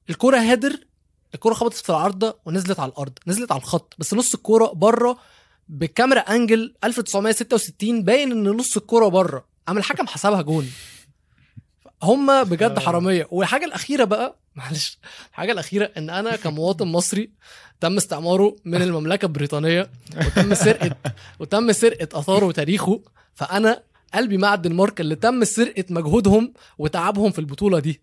[SPEAKER 3] الكرة هادر الكرة خبطت في العارضة ونزلت على الأرض نزلت على الخط بس نص الكوره بره بكاميرا أنجل 1966 باين إن نص الكوره بره قام الحكم حسبها جون هم بجد. حرامية والحاجة الأخيرة بقى معلش الحاجة الأخيرة إن أنا كمواطن مصري تم استعماره من المملكة البريطانية وتم سرقة وتم سرقة آثاره وتاريخه فأنا قلبي مع الدنمارك اللي تم سرقة مجهودهم وتعبهم في البطولة دي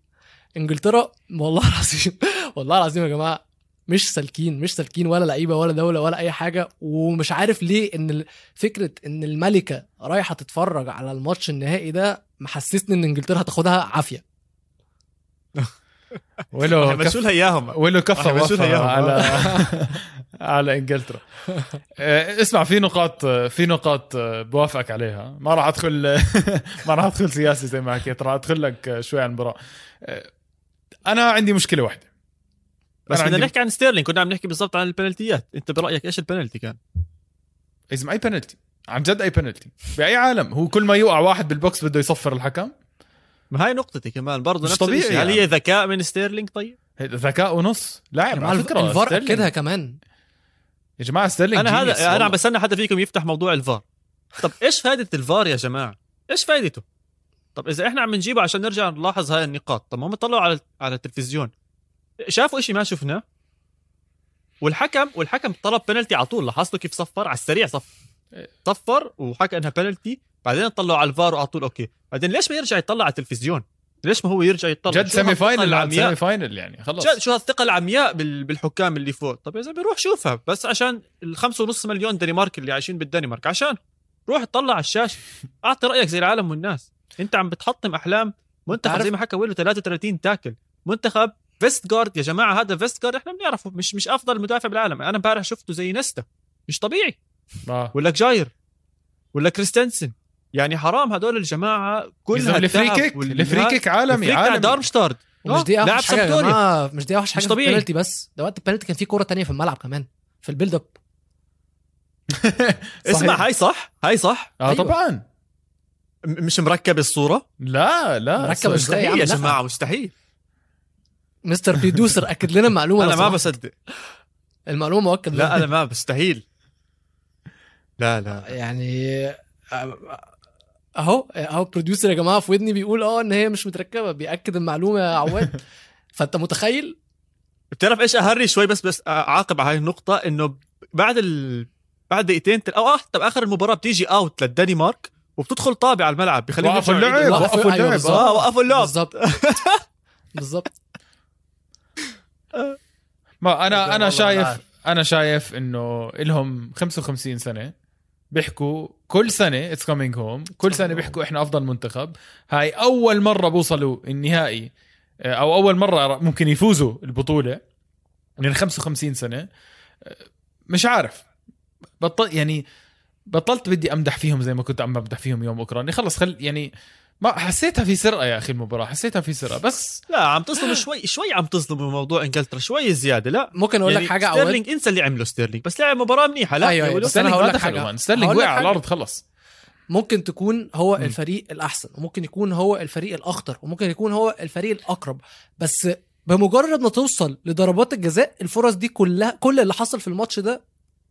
[SPEAKER 3] إنجلترا والله العظيم والله العظيم يا جماعة مش سالكين مش سالكين ولا لعيبة ولا دولة ولا أي حاجة ومش عارف ليه إن فكرة إن الملكة رايحة تتفرج على الماتش النهائي ده محسسني إن إنجلترا هتاخدها عافية.
[SPEAKER 2] ولو
[SPEAKER 1] لها اياهم
[SPEAKER 2] ولو كفى
[SPEAKER 1] يمشوا
[SPEAKER 2] وفى
[SPEAKER 1] لها إياهم.
[SPEAKER 2] على على إنجلترا. آه، اسمع في نقاط في نقاط آه، بوافقك عليها. ما راح أدخل ما راح أدخل سياسي زي ما حكيت راح أدخل لك شوي عن المباراة. آه، أنا عندي مشكلة واحدة.
[SPEAKER 1] بس بدنا
[SPEAKER 2] عندي-
[SPEAKER 1] نحكي عن ستيرلينج كنا عم نحكي بالضبط عن البنالتيات. أنت برأيك إيش البنالتي كان؟
[SPEAKER 2] اسم أي بنالتي عن جد أي بنالتي بأي عالم. هو كل ما يوقع واحد بالبوكس بده يصفر الحكم.
[SPEAKER 1] ما هاي نقطتي كمان. برضه
[SPEAKER 2] مش
[SPEAKER 1] نفس
[SPEAKER 2] طبيعي
[SPEAKER 1] الشيء. هل
[SPEAKER 2] يعني.
[SPEAKER 1] هي ذكاء من ستيرلينج طيب؟
[SPEAKER 2] ذكاء ونص. لاعب على فكرة
[SPEAKER 3] الفار. أكدها كمان.
[SPEAKER 2] يا جماعة ستيرلينج أنا
[SPEAKER 1] هذا
[SPEAKER 2] أنا.
[SPEAKER 1] عم بستنى حدا فيكم يفتح موضوع الفار. طب إيش فائده الفار يا جماعة؟ إيش فائدته طب إذا إحنا عم نجيبه عشان نرجع نلاحظ هاي النقاط. طب ما هم طلعوا على على التلفزيون. شافوا إشي ما شفناه. والحكم والحكم طلب بنالتي على طول. لاحظتوا كيف صفر؟ على السريع صفر صفر وحكى إنها بنالتي بعدين طلعوا على الفار وعلى طول. okay. بعدين ليش ما يرجع يطلع على التلفزيون؟ ليش ما هو يرجع يطلع؟
[SPEAKER 2] جد semi
[SPEAKER 1] final
[SPEAKER 2] semi final يعني. خلص
[SPEAKER 1] جد شو هالثقة العمياء بال- بالحكام اللي فوق؟ طب يا زلمة روح شوفها. بس عشان الخمسة ونص مليون دنمارك اللي عايشين بالدنمارك عشان. روح اطلع على الشاشة. أعطي رأيك زي العالم والناس. أنت عم بتحطم أحلام. منتخب زي ما حكى ويلو 33 تاكل. منتخب فيسترجارد يا جماعة هذا فيسترجارد إحنا بنعرفه مش مش أفضل مدافع بالعالم. أنا امبارح شفته زي نستا مش طبيعي.
[SPEAKER 2] آه.
[SPEAKER 1] ولا جاير. ولا كريستنسن. يعني حرام هدول كلها
[SPEAKER 2] زلمة الفري كيك الفري كيك عالمي عالمي.
[SPEAKER 1] دارمشتارد. آه،
[SPEAKER 3] دي اوحش حاجة يا. جماعة مش دي اوحش حاجة
[SPEAKER 1] مش
[SPEAKER 3] في
[SPEAKER 1] طبيعي.
[SPEAKER 3] البنالتي بس. ده وقت البنالتي كان في كورة تانية في الملعب كمان. في البيلد اب
[SPEAKER 1] اسمع. هاي صح؟ هاي صح؟
[SPEAKER 2] آه
[SPEAKER 3] أيوة.
[SPEAKER 2] طبعا.
[SPEAKER 1] مش مركب الصورة؟
[SPEAKER 2] لا لا.
[SPEAKER 3] مركب إزاي يا عم
[SPEAKER 1] مستحيل يا. جماعة مستحيل.
[SPEAKER 3] مستر بروديوسر أكد لنا
[SPEAKER 1] المعلومة
[SPEAKER 3] أنا
[SPEAKER 1] ما. بصدق.
[SPEAKER 3] المعلومة مؤكد
[SPEAKER 1] لا أنا ما مستحيل. لا لا.
[SPEAKER 3] يعني أهو أهو بروديوسر يا جماعة في ودني بيقول آه إن هي مش متركبة بيأكد المعلومة يا عواد. فأنت متخيل؟
[SPEAKER 1] بتعرف إيش أهري شوي بس بس أعاقب على هاي النقطة إنه بعد ال... بعد دقيقتين تل... أو حتى باخر المباراة بتيجي اوت للدنمارك وبتدخل طابع على الملعب بخليهم
[SPEAKER 2] وقفوا اللعب. وقفوا
[SPEAKER 3] أيوة
[SPEAKER 2] اللعب.
[SPEAKER 1] آه وقفوا اللعب.
[SPEAKER 3] بالظبط. بالظبط.
[SPEAKER 2] ما أنا
[SPEAKER 4] أنا
[SPEAKER 2] شايف. أنا شايف إنه لهم 55 سنة بيحكوا كل سنة it's coming home كل سنة بيحكوا إحنا أفضل منتخب. هاي أول مرة بوصلوا النهائي آه، أو أول مرة ممكن يفوزوا البطولة من 55 سنة. آه، مش عارف. بطل يعني بطلت بدي أمدح فيهم زي ما كنت عم بمدح فيهم يوم اوكرانيا خلص خل يعني ما حسيتها في سرقه يا أخي المباراة حسيتها في سرقه بس
[SPEAKER 1] لا عم تظلم شوي شوي عم تظلم بموضوع إنجلترا شوي زيادة لا
[SPEAKER 3] ممكن أقول
[SPEAKER 1] يعني
[SPEAKER 3] لك حاجة عواد
[SPEAKER 1] ستيرلينج انسى اللي عمله ستيرلينج بس لعب مباراة منيحة لا
[SPEAKER 3] أيوة، أيوة، بس
[SPEAKER 2] ستيرلينج
[SPEAKER 3] هقول لك.
[SPEAKER 2] مان ستيرلينج وقع على. الأرض خلص
[SPEAKER 3] ممكن تكون هو
[SPEAKER 2] م.
[SPEAKER 3] الفريق الأحسن وممكن يكون هو الفريق الأخطر وممكن يكون هو الفريق الأقرب بس بمجرد ما توصل لضربات الجزاء الفرص دي كلها كل اللي حصل في الماتش ده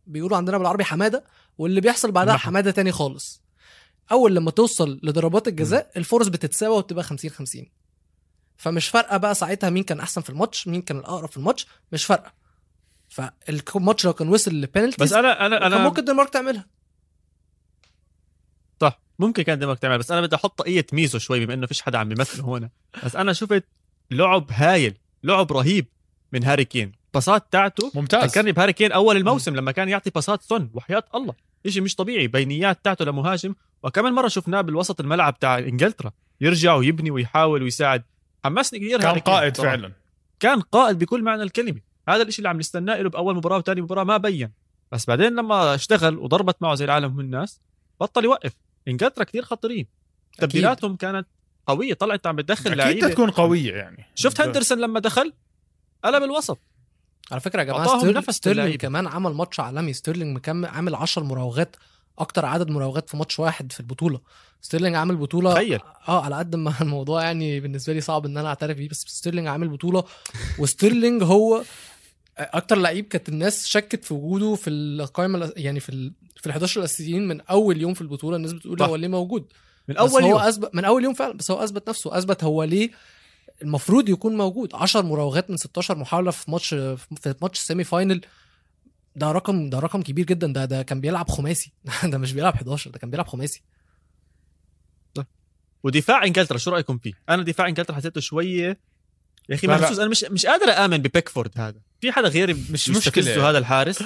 [SPEAKER 3] بيقولوا عندنا بالعربي حمادة واللي بيحصل بعدها
[SPEAKER 1] ده.
[SPEAKER 3] حمادة تاني خالص أول لما توصل لضربات الجزاء الفرص بتتساوى وبتبقى 50 50 فمش فارقة بقى ساعتها مين كان أحسن في الماتش مين كان الأقرب في الماتش مش فارقة. فالماتش لو كان وصل ل penalties
[SPEAKER 1] بس أنا أنا
[SPEAKER 3] كان
[SPEAKER 1] أنا
[SPEAKER 3] ممكن الدنمارك تعملها.
[SPEAKER 1] صح ممكن كان الدنمارك تعمل بس أنا بدي أحط طاقيه ميزو شوي بما إنه فيش حدا عم بيمثل هون. بس أنا شفت لعب هايل لعب رهيب من هاري كين. الباسات تاعته
[SPEAKER 2] ممتاز.
[SPEAKER 1] فكرني بهاري كين أول الموسم لما كان يعطي باسات سون وحياة الله. شيء مش طبيعي. بينيات تاعته لمهاجم وكمان مرة شفناه بالوسط الملعب تاع إنجلترا يرجع ويبني ويحاول ويساعد. حمسني كثير
[SPEAKER 2] كان قائد
[SPEAKER 1] صراحة.
[SPEAKER 2] فعلا.
[SPEAKER 1] كان قائد بكل معنى الكلمة. هذا الشيء اللي عم نستناه له بأول مباراة وثاني مباراة ما بين. بس بعدين لما اشتغل وضربت معه زي العالم والناس بطل يوقف. إنجلترا كثير خطيرين. تبديلاتهم كانت قوية. طلعت عم بتدخل
[SPEAKER 2] أكيد
[SPEAKER 1] لعيبة.
[SPEAKER 2] تكون قوية يعني.
[SPEAKER 1] شفت هندرسون لما دخل؟ قلب الوسط.
[SPEAKER 3] على فكرة يا
[SPEAKER 1] جماعة
[SPEAKER 3] ستيرلينج. كمان عمل ماتش عالمي. ستيرلينج مكمل عامل 10 مراوغات أكتر عدد مراوغات في ماتش واحد في البطولة. ستيرلينج عامل بطولة.
[SPEAKER 1] تخيل.
[SPEAKER 3] آه على قد ما الموضوع يعني بالنسبة لي صعب إن أنا أعترف بيه بس ستيرلينج عامل بطولة. وستيرلينج هو أكتر لعيب كانت الناس شكت في وجوده في القائمه يعني في ال في ال 11 الأساسيين من أول يوم في البطولة. الناس بتقول. هو ليه موجود.
[SPEAKER 1] من أول
[SPEAKER 3] هو
[SPEAKER 1] يوم.
[SPEAKER 3] اثبت من أول يوم فعلا بس هو أثبت نفسه. أثبت هو ليه المفروض يكون موجود. 10 مراوغات من 16 محاولة في ماتش في ماتش ال semi-final. ده رقم ده رقم كبير جدا ده ده كان بيلعب خماسي ده مش بيلعب 11 ده كان بيلعب خماسي
[SPEAKER 1] ودفاع إنجلترا شو رأيكم فيه؟ أنا دفاع إنجلترا حسيته شوية يا
[SPEAKER 2] أخي.
[SPEAKER 1] محسوس أنا مش مش قادر آمن ببيكفورد هذا في حدا غيري
[SPEAKER 2] مش
[SPEAKER 1] يستفزه
[SPEAKER 2] مشكلة.
[SPEAKER 1] هذا الحارس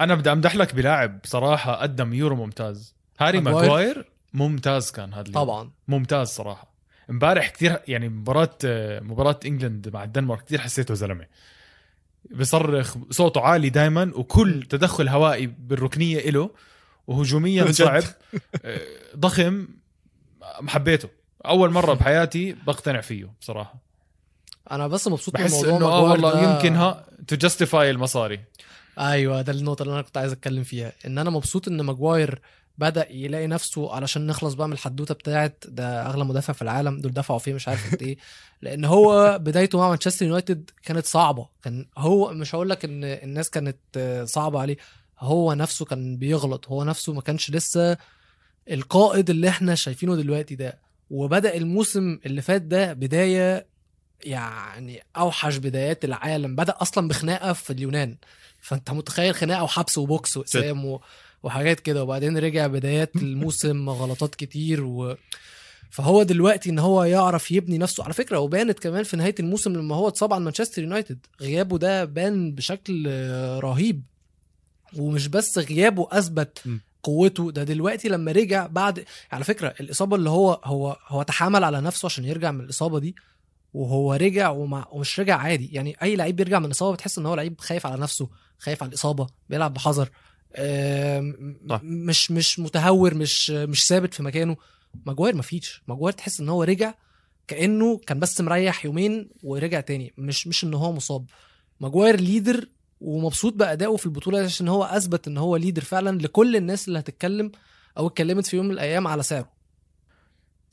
[SPEAKER 2] أنا بدي أمدح لك بلاعب صراحة قدم يورو ممتاز هاري
[SPEAKER 3] ماجواير.
[SPEAKER 2] ممتاز كان هذا.
[SPEAKER 3] طبعا
[SPEAKER 2] ممتاز صراحة امبارح كثير يعني مباراة مباراة England مع الدنمارك كثير حسيته زلمة بصرخ صوته عالي دائما وكل تدخل هوائي بالركنية إله وهجوميا. صعب. آه، ضخم. حبيته. أول مرة بحياتي بقتنع فيه بصراحة.
[SPEAKER 3] أنا بس مبسوط من
[SPEAKER 2] بحس
[SPEAKER 3] موضوع
[SPEAKER 2] إنه
[SPEAKER 3] آه
[SPEAKER 2] والله. يمكن have to justify المصاري.
[SPEAKER 3] أيوه ده النقطة اللي أنا كنت عايز أتكلم فيها. إن أنا مبسوط إن ماجواير بدأ يلاقي نفسه علشان نخلص بقى من الحدوتة بتاعت ده أغلى مدافع في العالم دول دفعوا فيه مش عارف قد إيه. لأن هو بدايته مع مانشستر يونايتد كانت صعبة. كان هو مش هقول لك إن الناس كانت صعبة عليه هو نفسه كان بيغلط. هو نفسه ما كانش لسه القائد اللي إحنا شايفينه دلوقتي ده. وبدأ الموسم اللي فات ده بداية يعني أوحش بدايات العالم. بدأ أصلا بخناقة في اليونان. فأنت متخيل خناقة وحبس وبوكس وإقسام و... وحاجات كده. وبعدين رجع بدايات الموسم غلطات كتير و... فهو دلوقتي إن هو يعرف يبني نفسه. على فكرة وبانت كمان في نهاية الموسم لما هو اتصاب عن مانشستر يونايتد. غيابه ده بان بشكل رهيب. ومش بس غيابه
[SPEAKER 1] أثبت.
[SPEAKER 3] قوته ده دلوقتي لما رجع بعد على فكرة الإصابة اللي هو هو هو تحامل على نفسه عشان يرجع من الإصابة دي وهو رجع ومع ومش رجع عادي. يعني أي لعيب بيرجع من الإصابة بتحس إن هو لعيب خايف على نفسه خايف على الإصابة بيلعب بحذر. مش مش متهور مش مش ثابت في مكانه. ماجواير مفيش. ماجواير تحس إن هو رجع كأنه كان بس مريح يومين ورجع تاني. مش مش إن هو مصاب. ماجواير leader ومبسوط بأدائه في البطولة عشان هو أثبت إن هو leader فعلا لكل الناس اللي هتتكلم أو اتكلمت في يوم من الأيام على سعره.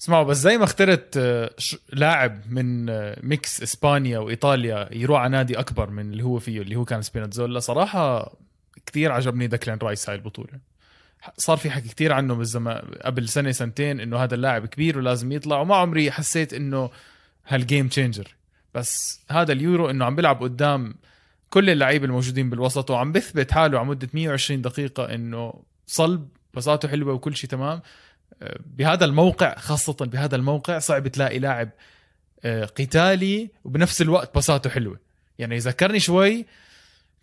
[SPEAKER 2] اسمعوا بس زي ما اخترت آه، لاعب من آه، mix إسبانيا وإيطاليا يروح على نادي أكبر من اللي هو فيه اللي هو كان سبيناتزولا صراحة كثير عجبني دكلان رايس هاي البطولة. صار في حكي كثير عنه بالزمان قبل سنة سنتين إنه هذا اللاعب كبير ولازم يطلع وما عمري حسيت إنه هال game changer بس هذا اليورو إنه عم بيلعب قدام كل اللعيبة الموجودين بالوسط وعم بثبت حاله على مدة 120 دقيقة إنه صلب بساطه حلوة وكل شيء تمام. بهذا الموقع خاصة بهذا الموقع صعب تلاقي لاعب آه، قتالي وبنفس الوقت بساطه حلوة. يعني ذكرني شوي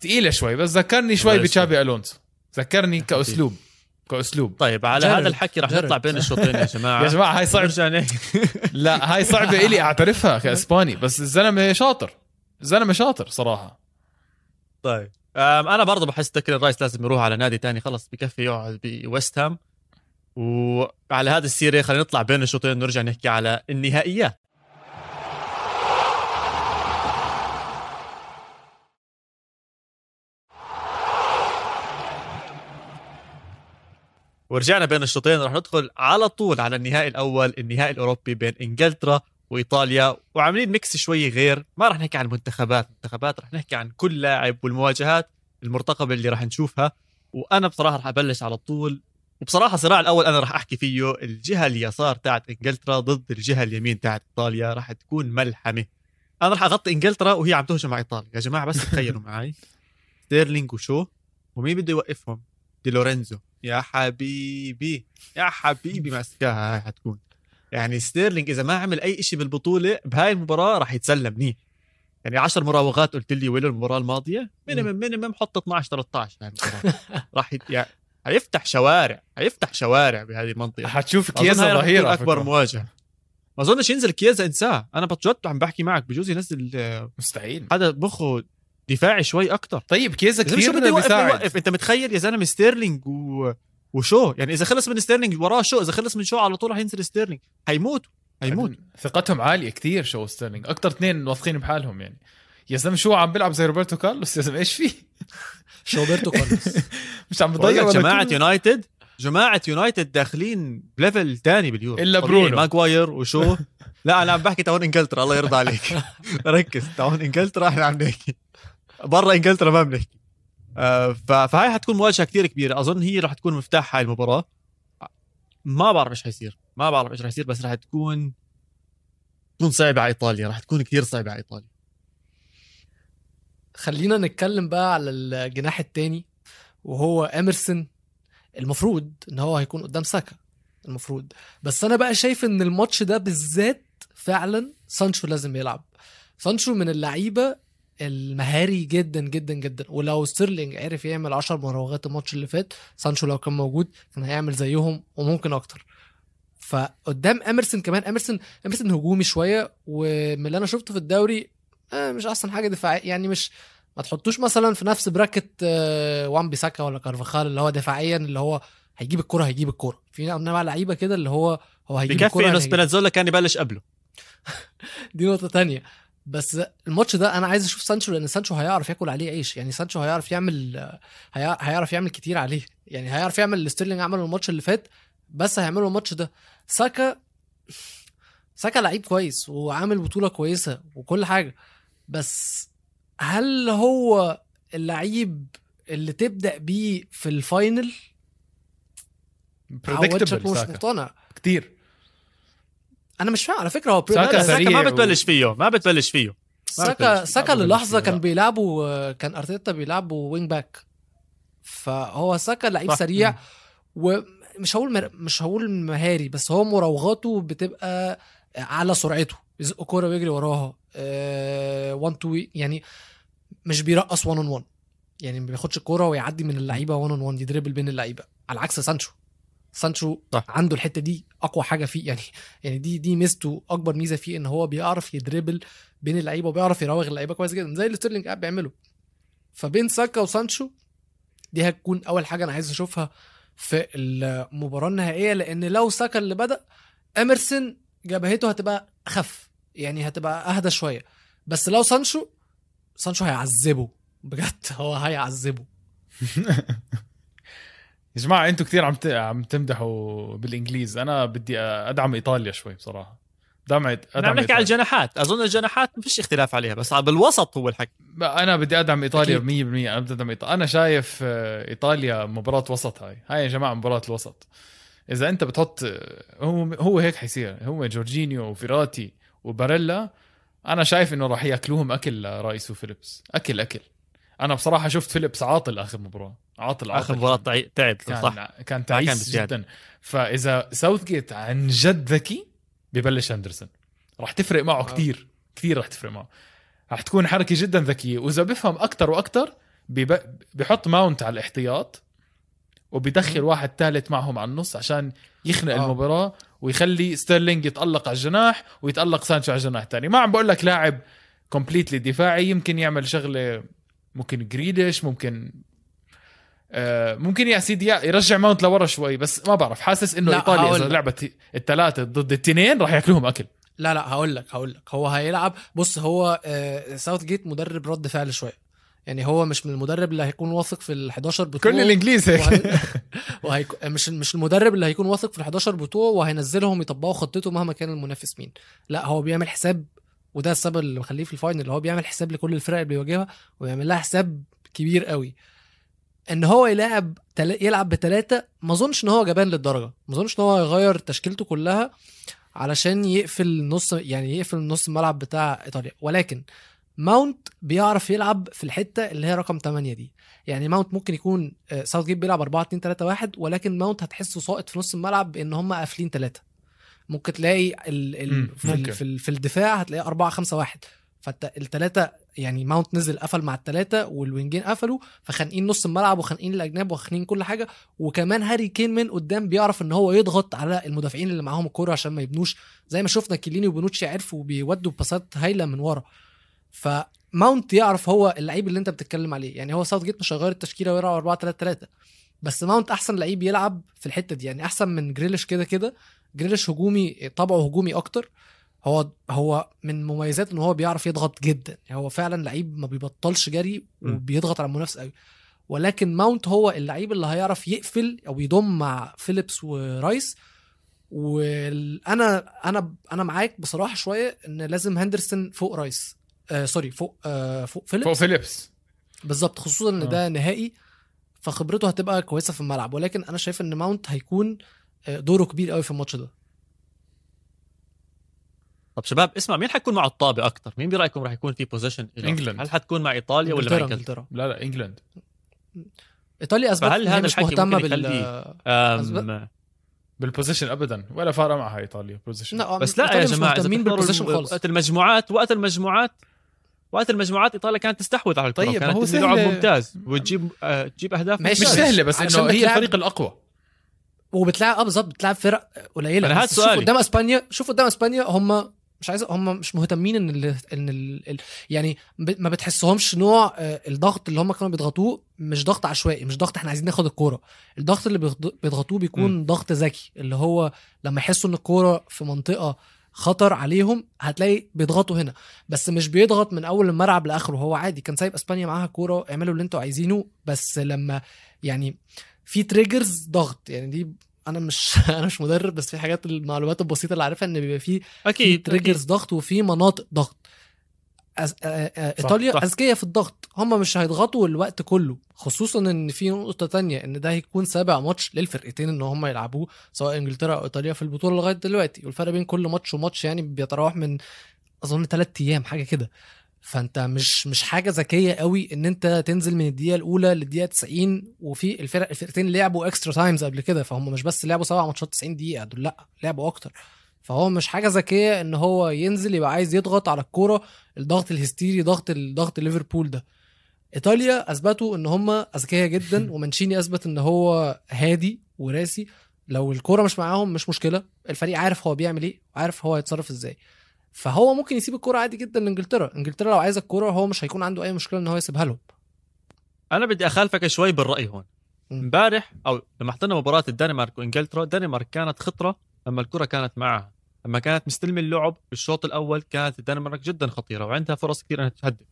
[SPEAKER 2] ثقيله شوي بس ذكرني شوي بتشابي ألونسو. ذكرني كأسلوب كأسلوب.
[SPEAKER 1] طيب على
[SPEAKER 3] جرب،
[SPEAKER 1] هذا الحكي رح. نطلع بين الشوطين يا جماعة.
[SPEAKER 2] يا جماعة هاي صعب
[SPEAKER 1] نرجع نحكي
[SPEAKER 2] لا هاي صعبة إلي أعترفها كإسباني بس الزلمة شاطر. الزلمة شاطر صراحة.
[SPEAKER 1] طيب. أنا برضه بحس دكلان رايس لازم يروح على نادي تاني. خلص بكفي يقعد بويست هام. وعلى هذا السيرة خلينا نطلع بين الشوطين نرجع نحكي على النهائيات. ورجعنا بين الشوطين رح ندخل على طول على النهائي الأول النهائي الأوروبي بين إنجلترا وإيطاليا. وعاملين mix شوي غير ما رح نحكي عن منتخبات منتخبات رح نحكي عن كل لاعب والمواجهات المرتقبة اللي رح نشوفها. وأنا بصراحة رح أبلش على طول وبصراحة الصراع الأول أنا رح أحكي فيه الجهة اليسار تاعت إنجلترا ضد الجهة اليمين تاعت إيطاليا رح تكون ملحمة. أنا رح أغطي إنجلترا وهي عم تهجم على إيطاليا. يا جماعة بس تخيلوا معي. ستيرلينج وشو؟ ومين بده يوقفهم؟ دي لورينزو. يا حبيبي يا حبيبي ماسكاها هاي حتكون. يعني ستيرلينج إذا ما عمل أي شيء بالبطولة بهاي المباراة راح يتسلى منيح يعني 10 مراوغات قلت لي ويلو المباراة الماضية؟ minimum minimum حط 12 13 هاي المباراة. راح يت... يعني حيفتح شوارع حيفتح شوارع بهذه المنطقة.
[SPEAKER 2] حتشوف
[SPEAKER 1] تكون
[SPEAKER 2] ظهير أكبر.
[SPEAKER 1] مواجهة. ما أظنش ينزل كيزا انساه. أنا بجد عم بحكي معك بجوز ينزل آه،
[SPEAKER 2] مستحيل.
[SPEAKER 1] هذا مخه دفاعي شوي أكثر
[SPEAKER 2] طيب كيزا كثير
[SPEAKER 1] بده يوقف يوقف أنت متخيل يا زلمة ستيرلينج و... وشو؟ يعني إذا خلص من ستيرلينج وراه شو؟ إذا خلص من شو على طول رح ينزل ستيرلينج. حيموت. حيموت.
[SPEAKER 2] ثقتهم عالية كثير شو ستيرلينج. أكثر اثنين واثقين بحالهم يعني. يا زلمة شو عم بيلعب زي روبرتو كارلوس؟ يا زلمة إيش فيه؟
[SPEAKER 3] شوبرتو كارلوس؟
[SPEAKER 2] مش عم بضيع جماعة.
[SPEAKER 1] يونايتد جماعة يونايتد داخلين بليفل تاني باليورو.
[SPEAKER 2] إلا
[SPEAKER 1] طبيعي،
[SPEAKER 2] برونو.
[SPEAKER 1] ماجواير وشو؟ لا أنا عم بحكي تاون إنجلترا الله يرضى عليك. ركز تاون إنجلترا إحنا عم نحكي. برا انجلترا ما بنحكي. آه، فهاي حتكون مواجهة كثير كبيرة. أظن هي رح تكون مفتاح هاي المباراة. ما بعرف إيش حيصير. ما بعرف إيش رح يصير بس رح تكون تكون صعبة على إيطاليا. رح تكون كثير صعبة على إيطاليا.
[SPEAKER 3] خلينا نتكلم بقى على الجناح التاني وهو اميرسون المفروض إن هو هيكون قدام ساكا. المفروض. بس أنا بقى شايف إن الماتش ده بالذات فعلا سانشو لازم يلعب. سانشو من اللعيبة المهاري جدا جدا جدا. ولو ستيرلينج عرف يعمل 10 مراوغات الماتش اللي فات سانشو لو كان موجود كان هيعمل زيهم وممكن أكتر. فقدام اميرسون كمان اميرسون اميرسون هجومي شوية ومن اللي أنا شفته في الدوري آه مش أحسن حاجة دفاعية يعني مش ما تحطوش مثلا في نفس bracket آه، وان بيساكا ولا كارفاخال اللي هو دفاعيا اللي هو هيجيب الكرة هيجيب الكرة. في أنواع لعيبه كده اللي هو هو هيجيب
[SPEAKER 1] بكفي
[SPEAKER 3] الكرة إنه
[SPEAKER 1] سبيناتزولا كان يبلش قبله.
[SPEAKER 3] دي نقطة تانية. بس الماتش ده أنا عايز أشوف سانشو لأن سانشو هيعرف ياكل عليه عيش. يعني سانشو هيعرف يعمل هي- هيعرف يعمل كتير عليه. يعني هيعرف يعمل اللي ستيرلينج عمله الماتش اللي فات بس هيعمله الماتش ده. ساكا ساكا لعيب كويس وعامل بطولة كويسة وكل حاجة بس هل هو اللعيب اللي تبدأ بيه في ال
[SPEAKER 2] final؟
[SPEAKER 3] predictable مش مقتنع.
[SPEAKER 2] كثير
[SPEAKER 3] أنا مش فاهم على فكرة هو
[SPEAKER 2] ساكا
[SPEAKER 1] ساكا ما بتبلش فيه ما بتبلش فيه
[SPEAKER 3] ساكا. ساكا
[SPEAKER 2] للحظة
[SPEAKER 3] كان. بيلعبوا كان أرتيتا بيلعبوا wing back فهو ساكا لعيب. سريع ومش هقول مر... مش هقول مهاري بس هو مراوغاته بتبقى على سرعته يزق كوره ويجري وراها 1-two يعني مش بيرقص 1 on 1 يعني ما بياخدش الكورة ويعدي من اللعيبة 1 on 1 ي dribble بين اللعيبة على عكس سانشو سانشو
[SPEAKER 1] صح.
[SPEAKER 3] عنده الحتة دي أقوى حاجة فيه. يعني يعني دي دي ميزته أكبر ميزة فيه إن هو بيعرف يدريبل بين اللعيبة وبيعرف يراوغ اللعيبة كويس جدا. زي اللي ستيرلينج قاعد بيعمله. فبين ساكا وسانشو دي هتكون أول حاجة أنا عايز أشوفها في المباراة النهائية لأن لو ساكا اللي بدأ اميرسون جبهته هتبقى اخف يعني هتبقى أهدى شوية. بس لو سانشو سانشو هيعذبه. بجد هو هيعذبه.
[SPEAKER 2] يا جماعة أنتوا كثير عم عم تمدحوا بالإنجليز. أنا بدي أدعم إيطاليا شوي بصراحة. دعم
[SPEAKER 1] عم
[SPEAKER 2] أدعم
[SPEAKER 1] نحكي على. الجناحات. أظن الجناحات ما فيش اختلاف عليها بس بالوسط هو الحكي.
[SPEAKER 2] أنا بدي أدعم إيطاليا 100%
[SPEAKER 3] أكيد.
[SPEAKER 2] أنا بدي أدعم إيطاليا. أنا شايف آه، إيطاليا مباراة وسط هاي. هاي يا جماعة مباراة الوسط. إذا أنت بتحط آه، هو هو هيك حيصير. هو جورجينيو وفيراتي وباريلا أنا شايف إنه راح يأكلوهم أكل رايس وفيليبس. أكل أكل. أنا بصراحة شفت فيليبس عاطل آخر مباراة. عاطل عاطل.
[SPEAKER 1] آخر مباراة تعي- تعب
[SPEAKER 2] كان
[SPEAKER 1] صح؟
[SPEAKER 2] كان
[SPEAKER 1] كان
[SPEAKER 2] تعيس
[SPEAKER 1] بزيادة.
[SPEAKER 2] جدا. فإذا ساوث جيت عن جد ذكي ببلش هندرسون راح تفرق معه
[SPEAKER 3] آه.
[SPEAKER 2] كتير كثير راح تفرق معه. راح تكون حركة جدا ذكية. وإذا بفهم أكثر وأكثر بب... بحط ماونت على الاحتياط وبيدخل واحد ثالث معهم على النص عشان يخنق
[SPEAKER 3] آه.
[SPEAKER 2] المباراة ويخلي ستيرلينج يتألق على الجناح ويتألق سانشو على الجناح الثاني. ما عم بقول لك لاعب completely دفاعي يمكن يعمل شغلة ممكن جريليش ممكن آه، ممكن يا سيدي يرجع ماونت لورا شوي بس ما بعرف. حاسس
[SPEAKER 3] إنه
[SPEAKER 2] إيطاليا
[SPEAKER 3] إذا.
[SPEAKER 2] لعبت الثلاثة ضد الاثنين راح ياكلوهم أكل.
[SPEAKER 3] لا لا هقول لك هقول لك. هو هيلعب بص هو آه ساوث جيت مدرب رد فعل شوية. يعني هو مش من المدرب اللي هيكون واثق في ال 11 بتوعه.
[SPEAKER 2] كل الإنجليز هيك.
[SPEAKER 3] وهي... وهيك... مش مش المدرب اللي هيكون واثق في ال 11 بتوعه وهينزلهم يطبقوا خطته مهما كان المنافس مين. لا هو بيعمل حساب وده السبب اللي مخليه في ال final اللي هو بيعمل حساب لكل الفرق اللي بيواجهها ويعمل لها حساب كبير قوي. إن هو يلعب تل... يلعب بثلاثه ما أظنش إن هو جبان للدرجة. ما أظنش إن هو يغير تشكيلته كلها علشان يقفل نص يعني يقفل نص الملعب بتاع إيطاليا. ولكن ماونت بيعرف يلعب في الحتة اللي هي رقم 8 دي. يعني ماونت ممكن يكون آه، ساوث جيت بيلعب 4 2 3 1 ولكن ماونت هتحسه ساقط في نص الملعب بإن هم قافلين ثلاثة ممكن تلاقي ال ال في,
[SPEAKER 2] ممكن.
[SPEAKER 3] في, في الدفاع هتلاقي 4 5 1 فانت الثلاثه يعني ماونت نزل قفل مع الثلاثه وال wingين قفلوا فخانقين نص الملعب وخانقين الأجناب وخانقين كل حاجة. وكمان هاري كين من قدام بيعرف إن هو يضغط على المدافعين اللي معاهم الكورة عشان ما يبنوش. زي ما شفنا كيليني وبونوتشي عرفوا بيودوا باسات هايلة من ورا. فماونت يعرف هو اللعيب اللي أنت بتتكلم عليه. يعني هو ساوث جيت مش هيغير التشكيلة ويلعب 4 3 3 بس ماونت أحسن لعيب يلعب في الحتة دي. يعني أحسن من جريليش كده كده. جريليش هجومي طبعه هجومي أكتر. هو هو من مميزاته إن هو بيعرف يضغط جدا. يعني هو فعلا لعيب ما بيبطلش جري. وبيضغط على المنافس قوي ولكن ماونت هو اللعيب اللي هيعرف يقفل أو يضم مع فيليبس ورايس. وأنا أنا أنا معاك بصراحة شوية إن لازم هندرسون فوق رايس. آه sorry فوق آه فوق فيليبس.
[SPEAKER 2] فوق فيليبس.
[SPEAKER 3] بالظبط خصوصا إن
[SPEAKER 2] آه.
[SPEAKER 3] ده نهائي فخبرته هتبقى كويسة في الملعب. ولكن أنا شايف إن ماونت هيكون آه، دوره كبير قوي في الماتش ده
[SPEAKER 1] طب شباب اسمع مين حيكون معه الطابة أكثر مين برأيكم راح يكون في possession
[SPEAKER 2] England.
[SPEAKER 1] هل حتكون مع إيطاليا ولا مع
[SPEAKER 3] إنجلترا
[SPEAKER 2] لا لا England
[SPEAKER 3] إيطاليا اثبتت هي
[SPEAKER 1] هذا
[SPEAKER 3] مش
[SPEAKER 1] الحكي مهتمة
[SPEAKER 3] بال.
[SPEAKER 2] بالبوزيشن ابدا ولا فارقه معها إيطاليا possession
[SPEAKER 3] لا
[SPEAKER 1] بس لا يا جماعة
[SPEAKER 3] إذا
[SPEAKER 1] بتحضروا
[SPEAKER 3] بال
[SPEAKER 1] possession
[SPEAKER 3] خالص
[SPEAKER 1] وقت المجموعات وقت المجموعات وقت المجموعات إيطاليا كانت تستحوذ على الكرة
[SPEAKER 2] طيب، ما
[SPEAKER 1] كانت
[SPEAKER 2] هو
[SPEAKER 1] تبني لعب
[SPEAKER 2] سهل.
[SPEAKER 1] ممتاز وتجيب آه تجيب أهداف
[SPEAKER 3] ماشي.
[SPEAKER 2] مش. سهلة بس إنه هي الفريق الأقوى
[SPEAKER 3] وبتلعب آه بالظبط بتلعب فرق قليلة.
[SPEAKER 1] أنا هاد
[SPEAKER 3] بس شوف. قدام إسبانيا شوف قدام إسبانيا هم مش عايز هم مش مهتمين إن ال إن ال ال يعني ما بتحسهمش نوع آه، الضغط اللي هم كانوا بيضغطوه مش ضغط عشوائي مش ضغط إحنا عايزين ناخد الكورة. الضغط اللي بيض- بيضغطوه بيكون ضغط ذكي اللي هو لما يحسوا إن الكورة في منطقة خطر عليهم هتلاقي بيضغطوا هنا. بس مش بيضغط من أول الملعب لآخره هو عادي كان سايب إسبانيا معاها كورة اعملوا اللي أنتوا عايزينه بس لما يعني في triggers ضغط. يعني دي أنا مش أنا مش مدرب بس في حاجات المعلومات البسيطة اللي عارفها إن بيبقى في
[SPEAKER 1] أكيد
[SPEAKER 3] triggers ضغط وفي مناطق ضغط. أز... آ... آ...
[SPEAKER 1] إيطاليا.
[SPEAKER 3] أذكياء في الضغط. هم مش هيضغطوا الوقت كله خصوصا إن في نقطة تانية إن ده هيكون سابع ماتش للفرقتين إن هم يلعبوه سواء إنجلترا أو إيطاليا في البطولة لغاية دلوقتي. والفرق بين كل ماتش وماتش يعني بيتراوح من أظن ثلاث أيام حاجة كده. فانت مش مش حاجة ذكية قوي إن أنت تنزل من الدقيقة الأولى للدقيقة 90 وفي الفرق الفرقتين لعبوا extra times قبل كده فهم مش بس لعبوا سبع ماتشات 90 دقيقة دول لأ لعبوا أكتر. فهو مش حاجة ذكية إن هو ينزل يبقى عايز يضغط على الكورة الضغط الهستيري ضغط ضغط ليفربول ده. إيطاليا أثبتوا إن هم أذكياء جدا ومانشيني أثبت إن هو هادي وراسي. لو الكورة مش معاهم مش مشكلة الفريق عارف هو بيعمل إيه وعارف هو هيتصرف إزاي. فهو ممكن يسيب الكورة عادي جدا لإنجلترا إنجلترا لو عايزه الكورة هو مش هيكون عنده أي مشكلة إن هو يسيبها لهم
[SPEAKER 1] أنا بدي أخالفك شوي بالرأي هون. إمبارح أو لما حضرنا مباراة الدنمارك وإنجلترا الدنمارك كانت خطرة لما الكرة كانت معها لما كانت مستلمة اللعب بالشوط الأول كانت الدنمارك جدا خطيرة وعندها فرص كثير إنها تهدف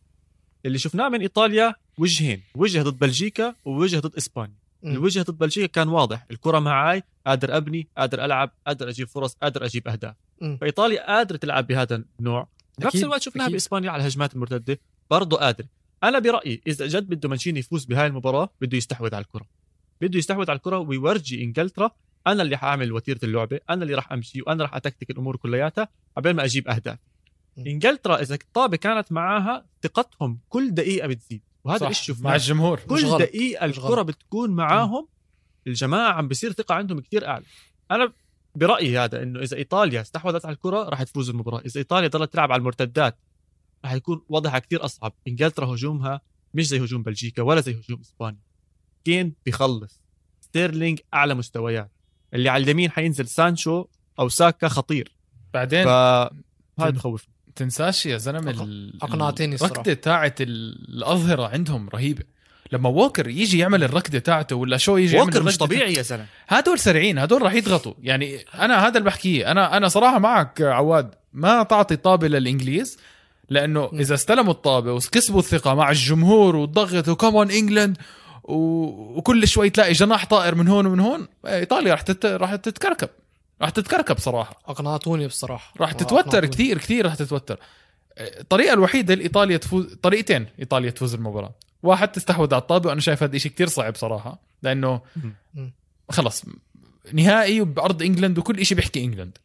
[SPEAKER 1] اللي شفناه من إيطاليا وجهين وجه ضد بلجيكا ووجه ضد
[SPEAKER 3] إسبانيا.
[SPEAKER 1] الوجه ضد بلجيكا كان واضح الكرة معاي قادر أبني قادر ألعب قادر أجيب فرص قادر أجيب
[SPEAKER 3] أهداف.
[SPEAKER 1] فإيطاليا قادرة تلعب بهذا النوع.
[SPEAKER 3] أكيد،
[SPEAKER 1] الوقت شفناها
[SPEAKER 3] أكيد.
[SPEAKER 1] بإسبانيا على الهجمات المرتدة برضه قادر. أنا برأيي إذا جد بده مانشيني يفوز بهاي المباراة بده يستحوذ على الكرة. بده يستحوذ على الكرة ويورجي إنجلترا. أنا اللي حاعمل وتيرة اللعبة أنا اللي راح أمشي وأنا راح أتكتك الأمور كلياتها قبل ما أجيب
[SPEAKER 3] أهداف.
[SPEAKER 1] إنجلترا إذا الطابه كانت معاها ثقتهم كل دقيقة بتزيد. وهذا الشيء
[SPEAKER 2] مع الجمهور
[SPEAKER 1] كل. دقيقة
[SPEAKER 3] الكرة.
[SPEAKER 1] بتكون معاهم الجماعة عم بصير ثقة عندهم كثير أعلى. أنا برأيي هذا إنه إذا إيطاليا استحوذت على الكرة راح تفوز المباراة إذا إيطاليا ضلت تلعب على المرتدات راح يكون وضعها كثير أصعب إنجلترا هجومها مش زي هجوم بلجيكا ولا زي هجوم إسبانيا. كين بيخلص ستيرلينج أعلى مستويات اللي على اليمين حينزل سانشو أو ساكا خطير.
[SPEAKER 2] بعدين
[SPEAKER 1] فهذا بخوف
[SPEAKER 2] تنساش يا زلمة
[SPEAKER 3] أق-
[SPEAKER 2] ال-
[SPEAKER 3] أقنعتني الصراحة.
[SPEAKER 2] الركضة تاعت ال- الأظهرة عندهم رهيبة. لما ووكر يجي يعمل الركضه تاعته ولا شو يجي يعمل
[SPEAKER 1] ووكر مش طبيعي يا زلمة.
[SPEAKER 2] هدول سريعين هدول راح يضغطوا. يعني أنا هذا اللي بحكيه. أنا أنا صراحة معك عواد. ما تعطي طابة للإنجليز لأنه
[SPEAKER 3] م.
[SPEAKER 2] إذا استلموا الطابة وكسبوا الثقة مع الجمهور وضغطوا كمان England. وكل شوي تلاقي جناح طائر من هون ومن هون إيطاليا راح تت... راح تتكركب. راح تتكركب صراحة.
[SPEAKER 3] أقنعتوني بصراحة.
[SPEAKER 2] راح تتوتر. كثير كثير راح تتوتر. الطريقة الوحيدة لإيطاليا تفوز طريقتين إيطاليا تفوز المباراة. واحد تستحوذ على الطابة وأنا شايف هذا الشيء كثير صعب صراحة
[SPEAKER 3] لأنه.
[SPEAKER 2] خلص نهائي بأرض England وكل شيء بيحكي England.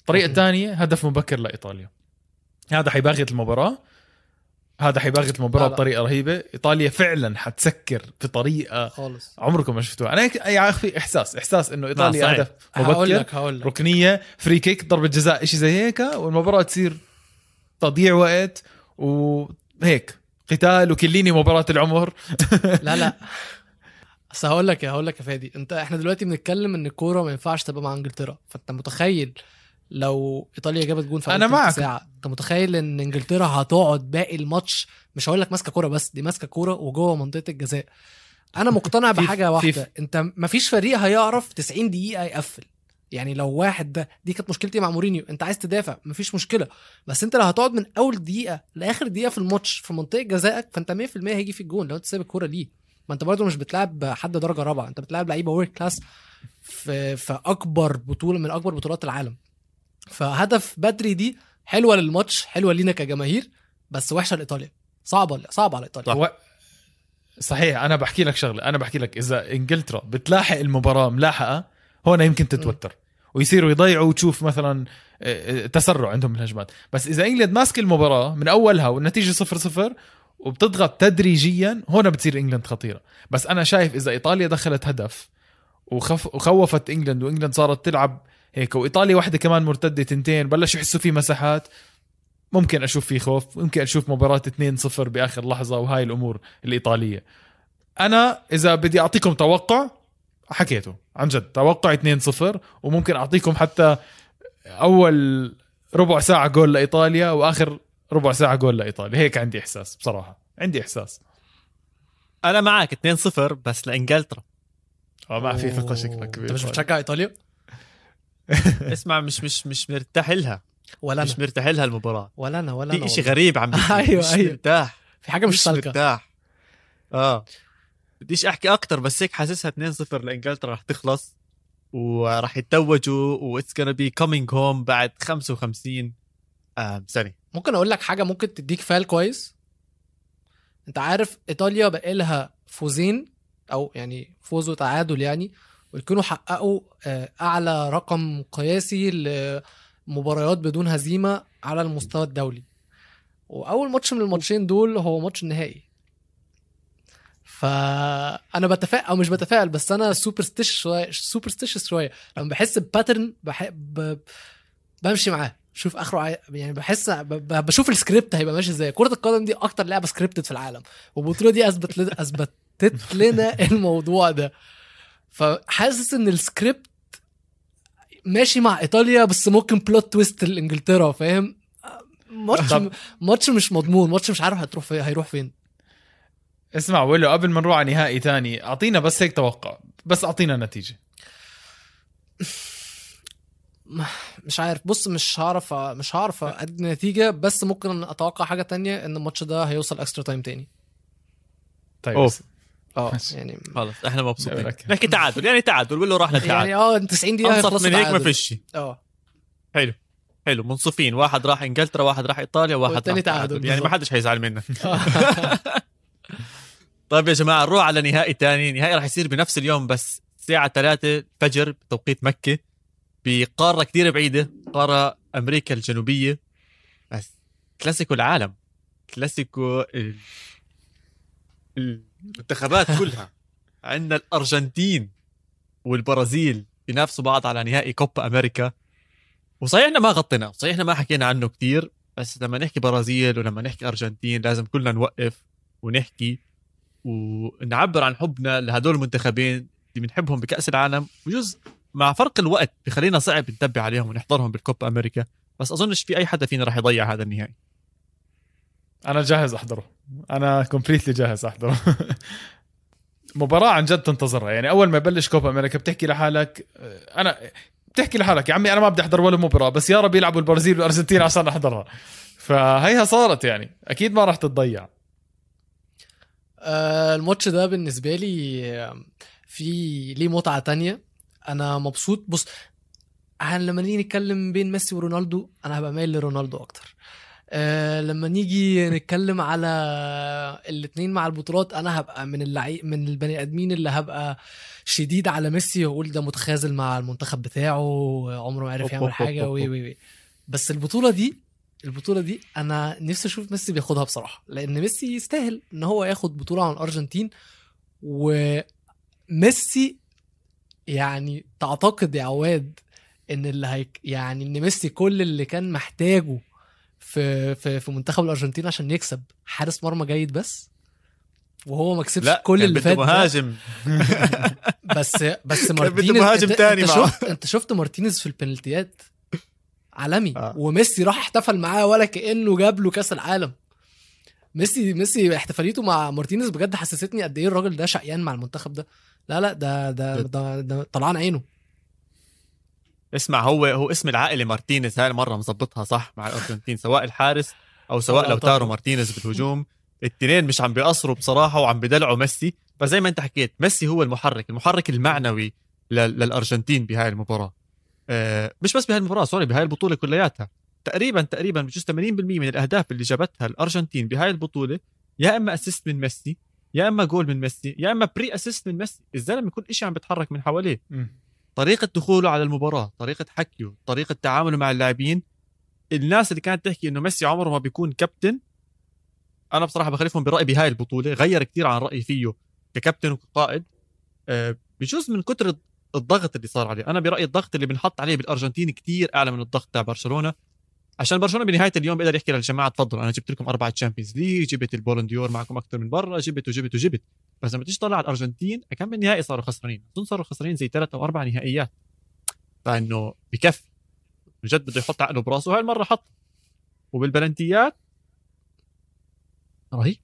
[SPEAKER 3] الطريقة.
[SPEAKER 2] الثانية هدف مبكر لإيطاليا. هذا حيباغت المباراة. هذا حيباغت المباراة
[SPEAKER 3] لا لا.
[SPEAKER 2] بطريقة رهيبة. إيطاليا فعلا حتسكر بطريقة
[SPEAKER 3] خالص.
[SPEAKER 2] عمركم ما شفتوها. أنا هيك يا أخي إحساس إحساس إنه
[SPEAKER 1] إيطاليا.
[SPEAKER 2] هدف
[SPEAKER 3] هقول
[SPEAKER 2] مبكر
[SPEAKER 3] لك هقول لك.
[SPEAKER 2] ركنية free kick ضربة جزاء شيء زي هيك والمباراة تصير تضييع وقت وهيك. قتال وكليني مباراة العمر.
[SPEAKER 3] لا لا. بس هقول لك هقول لك يا فادي أنت إحنا دلوقتي بنتكلم إن الكورة ما ينفعش تبقى مع إنجلترا. فأنت متخيل لو إيطاليا جابت جون في تلت
[SPEAKER 2] معك.
[SPEAKER 3] ساعة أنت متخيل إن إنجلترا هتقعد باقي الماتش؟ مش هقول لك ماسكة كورة بس دي ماسكة كورة وجوه منطقة الجزاء. أنا مقتنع
[SPEAKER 2] بحاجة
[SPEAKER 3] واحدة أنت مفيش فريق هيعرف 90 دقيقة يقفل. يعني لو واحد ده دي كانت مشكلتي مع مورينيو انت عايز تدافع مفيش مشكلة. بس انت لو هتقعد من أول دقيقة لآخر دقيقة في الماتش في منطقة جزائك فانت 100% هيجي في الجون لو انت سايب الكورة ليه؟ ما انت برضه مش بتلعب حد درجة رابعة انت بتلعب لعيبة world class في في أكبر بطولة من أكبر بطولات العالم. فهدف بدري دي حلوة للماتش حلوة لينا كجماهير بس وحشة لإيطاليا. صعبة صعبة على إيطاليا.
[SPEAKER 2] هو صحيح أنا بحكي لك شغلة أنا بحكي لك إذا إنجلترا بتلاحق المباراة ملاحقة هون يمكن تتوتر. ويصيروا يضيعوا وتشوف مثلا آه، آه، تسرع عندهم بالهجمات بس إذا إنجلند ماسك المباراة من أولها والنتيجة صفر صفر وبتضغط تدريجيا هون بتصير إنجلند خطيرة. بس أنا شايف إذا إيطاليا دخلت هدف وخف وخوفت إنجلند وإنجلند صارت تلعب هيك وإيطاليا واحدة كمان مرتدة تنتين بلشوا يحسوا في مساحات ممكن أشوف في خوف ممكن أشوف مباراة 2-0 بآخر لحظة وهاي الأمور الإيطالية. أنا إذا بدي أعطيكم توقع حكيته عن جد. توقع 2-0 وممكن أعطيكم حتى أول ربع ساعة جول لإيطاليا وآخر ربع ساعة جول لإيطاليا. هيك عندي إحساس بصراحة. عندي إحساس.
[SPEAKER 1] أنا معك 2-0 بس لإنجلترا.
[SPEAKER 2] آه ما في ثقة شكلك أنت
[SPEAKER 3] مش بتشجع إيطاليا؟
[SPEAKER 1] اسمع مش مش مش مرتاح لها.
[SPEAKER 3] ولا أنا.
[SPEAKER 1] مش مرتاح لها المباراة.
[SPEAKER 3] ولا أنا ولا أنا
[SPEAKER 1] في شيء. غريب عم بيصير.
[SPEAKER 3] أيوة،
[SPEAKER 1] مش
[SPEAKER 3] أيوة.
[SPEAKER 1] مرتاح.
[SPEAKER 3] في حاجة مش سالكة.
[SPEAKER 1] مرتاح. آه. بديش أحكي أكتر بس هيك حاسسها 2-0 لإنجلترا رح تخلص. وراح يتوجوا و it's gonna be coming home بعد 55 آه سنه
[SPEAKER 3] ممكن أقول لك حاجة ممكن تديك فأل كويس؟ أنت عارف إيطاليا بقى لها فوزين أو يعني فوز وتعادل يعني ويكونوا حققوا آه، أعلى رقم قياسي لمباريات بدون هزيمة على المستوى الدولي. وأول ماتش من الماتشين دول هو ماتش النهائي. فأنا بتفائل أو مش بتفائل بس أنا superstitious شوية superstitious شوية. لما بحس ب pattern بحب بمشي معاه. شوف آخره عاي... يعني بحس ب... بشوف السكريبت هيبقى ماشي إزاي. كرة القدم دي أكتر لعبة scripted في العالم. والبطوله دي أثبت لنا أثبتت لنا الموضوع ده. فحاسس إن السكريبت ماشي مع إيطاليا بس ممكن plot twist لإنجلترا فاهم؟ ماتش ماتش مش مضمون ماتش مش عارف هتروح فين هيروح فين.
[SPEAKER 2] اسمع ولو قبل ما نروح على نهائي تاني أعطينا بس هيك توقع بس أعطينا نتيجة
[SPEAKER 3] مش عارف بص مش هعرف مش هعرف أدي نتيجة بس ممكن أتوقع حاجة تانية إن الماتش ده هيوصل extra time تاني
[SPEAKER 2] طيب. بس. آه.
[SPEAKER 3] يعني
[SPEAKER 1] خلص إحنا مبسوطين
[SPEAKER 2] لك.
[SPEAKER 1] نحكي تعادل يعني تعادل بقول له راح للتعادل
[SPEAKER 3] يعني آه 90
[SPEAKER 1] دقيقة
[SPEAKER 3] يخلصوا
[SPEAKER 1] من هيك ما. فيش
[SPEAKER 3] آه
[SPEAKER 1] حلو حلو منصفين واحد راح إنجلترا واحد راح إيطاليا واحد راح
[SPEAKER 3] تعادل
[SPEAKER 1] تعادل يعني ما. حدش حيزعل منا طيب يا جماعة نروح على نهائي تاني. نهائي راح يصير بنفس اليوم بس الساعة 3 الفجر بتوقيت مكة بقارة كثير بعيدة قارة أمريكا الجنوبية. بس كلاسيكو العالم كلاسيكو ال- المنتخبات كلها. عندنا الأرجنتين والبرازيل بينافسوا بعض على نهائي كوبا أمريكا. وصحيح إحنا ما غطينا صحيح إحنا ما حكينا عنه كتير بس لما نحكي برازيل ولما نحكي أرجنتين لازم كلنا نوقف ونحكي ونعبر عن حبنا لهدول المنتخبين اللي بنحبهم بكأس العالم وجزء مع فرق الوقت بخلينا صعب نتبع عليهم ونحضرهم بالكوبا أمريكا. بس أظنش في أي حدا فينا راح يضيع هذا النهائي.
[SPEAKER 2] أنا جاهز أحضره. أنا completely جاهز أحضره. مباراة عن جد تنتظرها. يعني أول ما يبلش كوبا أمريكا بتحكي لحالك آه، أنا بتحكي لحالك. يا عمي أنا ما بدي أحضر ولا مباراة بس يا رب يلعبوا البرازيل والأرجنتين عشان أحضرها. فهيها صارت يعني. أكيد ما راح تتضيع.
[SPEAKER 3] آه، الماتش ده بالنسبة لي آه، في ليه متعة تانية. أنا مبسوط. بص لما نيجي نتكلم بين ميسي ورونالدو أنا هبقى مايل لرونالدو أكتر. أه لما نيجي نتكلم على الاثنين مع البطولات أنا هبقى من اللعي من البني آدمين اللي هبقى شديد على ميسي وأقول ده متخاذل مع المنتخب بتاعه عمره ما عرف يعمل
[SPEAKER 1] حاجة
[SPEAKER 3] وي. وي وي. بس البطولة دي البطولة دي أنا نفسي أشوف ميسي بياخدها بصراحة لأن ميسي يستاهل إن هو ياخد بطولة عن الأرجنتين وميسي يعني تعتقد يا عواد إن اللي هيك يعني إن ميسي كل اللي كان محتاجه في في في منتخب الأرجنتين عشان يكسب حارس مرمى جيد بس وهو ما كسبش
[SPEAKER 1] لا
[SPEAKER 3] كل اللي فات.
[SPEAKER 1] مهاجم
[SPEAKER 3] بس بس مارتينيز
[SPEAKER 1] مهاجم
[SPEAKER 3] أنت,
[SPEAKER 1] تاني أنت.
[SPEAKER 3] شفت أنت شفت مارتينيز في البنالتيات عالمي.
[SPEAKER 1] آه.
[SPEAKER 3] وميسي راح احتفل معاه ولا كأنه جاب له كأس العالم. ميسي ميسي احتفاليته مع مارتينيز بجد حسستني قد إيه الراجل ده شقيان مع المنتخب ده. لا لا ده ده ده, ده طلعان عينه.
[SPEAKER 1] اسمع هو هو اسم العائله مارتينيز هاي المره مظبطها صح مع الأرجنتين سواء الحارس أو سواء لو
[SPEAKER 3] لوتارو.
[SPEAKER 1] تارو مارتينيز بالهجوم. الاثنين مش عم بيقصروا بصراحة وعم بدلعوا ميسي. فزي ما أنت حكيت ميسي هو المحرك المحرك المعنوي لل- للأرجنتين بهاي المباراة. آه مش بس بهاي المباراة sorry بهاي البطولة كلياتها. تقريبا تقريبا بجوز 80% من الأهداف اللي جابتها الأرجنتين بهاي البطولة يا إما assist من ميسي يا إما جول من ميسي يا إما pre assist من ميسي. الزلمة كل شيء عم بيتحرك من حواليه.
[SPEAKER 2] مم.
[SPEAKER 1] طريقة دخوله على المباراة طريقة حكيه طريقة تعامله مع اللاعبين. الناس اللي كانت تحكي إنه ميسي عمره ما بيكون كابتن أنا بصراحة بخالفهم برأيي بهاي البطولة غير كثير عن رأيي فيه ككابتن وكقائد. آه، بجوز من كتر الضغط اللي صار عليه. أنا برأيي الضغط اللي بنحط عليه بالأرجنتين كثير أعلى من الضغط تاع برشلونة. عشان برشلونة بنهاية اليوم بيقدر يحكي للجماعة تفضلوا أنا جبت لكم أربعة Champions League جبت البالون دور معكم أكثر من برا جبت وجبت وجبت. بس لما تيجي تطلع على الأرجنتين كم من نهائي صاروا خسرانين؟ أظن صاروا خسرانين زي ثلاث أو أربع نهائيات. فإنه بكفي. من جد بده يحط عقله براسه. وهاي المرة حط. وبالبلنتيات؟ رهيب.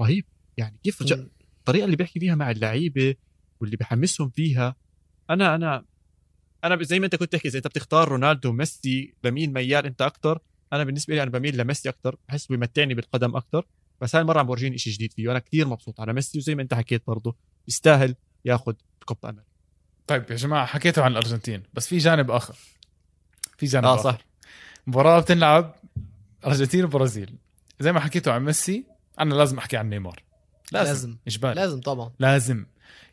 [SPEAKER 1] رهيب. يعني كيف رجع الطريقة اللي بيحكي فيها مع اللعيبة واللي بحمسهم فيها أنا أنا أنا زي ما أنت كنت تحكي إذا أنت بتختار رونالدو وميسي لمين ميال أنت أكثر أنا بالنسبة لي أنا بميل لميسي أكثر بحس بيمتعني بالقدم أكثر بس هاي المرة عم بورجيني شيء جديد فيه وأنا كثير مبسوط على ميسي وزي ما أنت حكيت برضه يستاهل ياخذ كوبا أمريكا
[SPEAKER 2] طيب يا جماعة حكيتوا عن الأرجنتين بس في جانب آخر. في جانب
[SPEAKER 1] آه
[SPEAKER 2] آخر.
[SPEAKER 1] صح.
[SPEAKER 2] مباراة بتنلعب أرجنتين وبرازيل. زي ما حكيتوا عن ميسي أنا لازم أحكي عن نيمار. لازم,
[SPEAKER 3] لازم.
[SPEAKER 2] لازم. إجباري.
[SPEAKER 3] لازم طبعا.
[SPEAKER 2] لازم.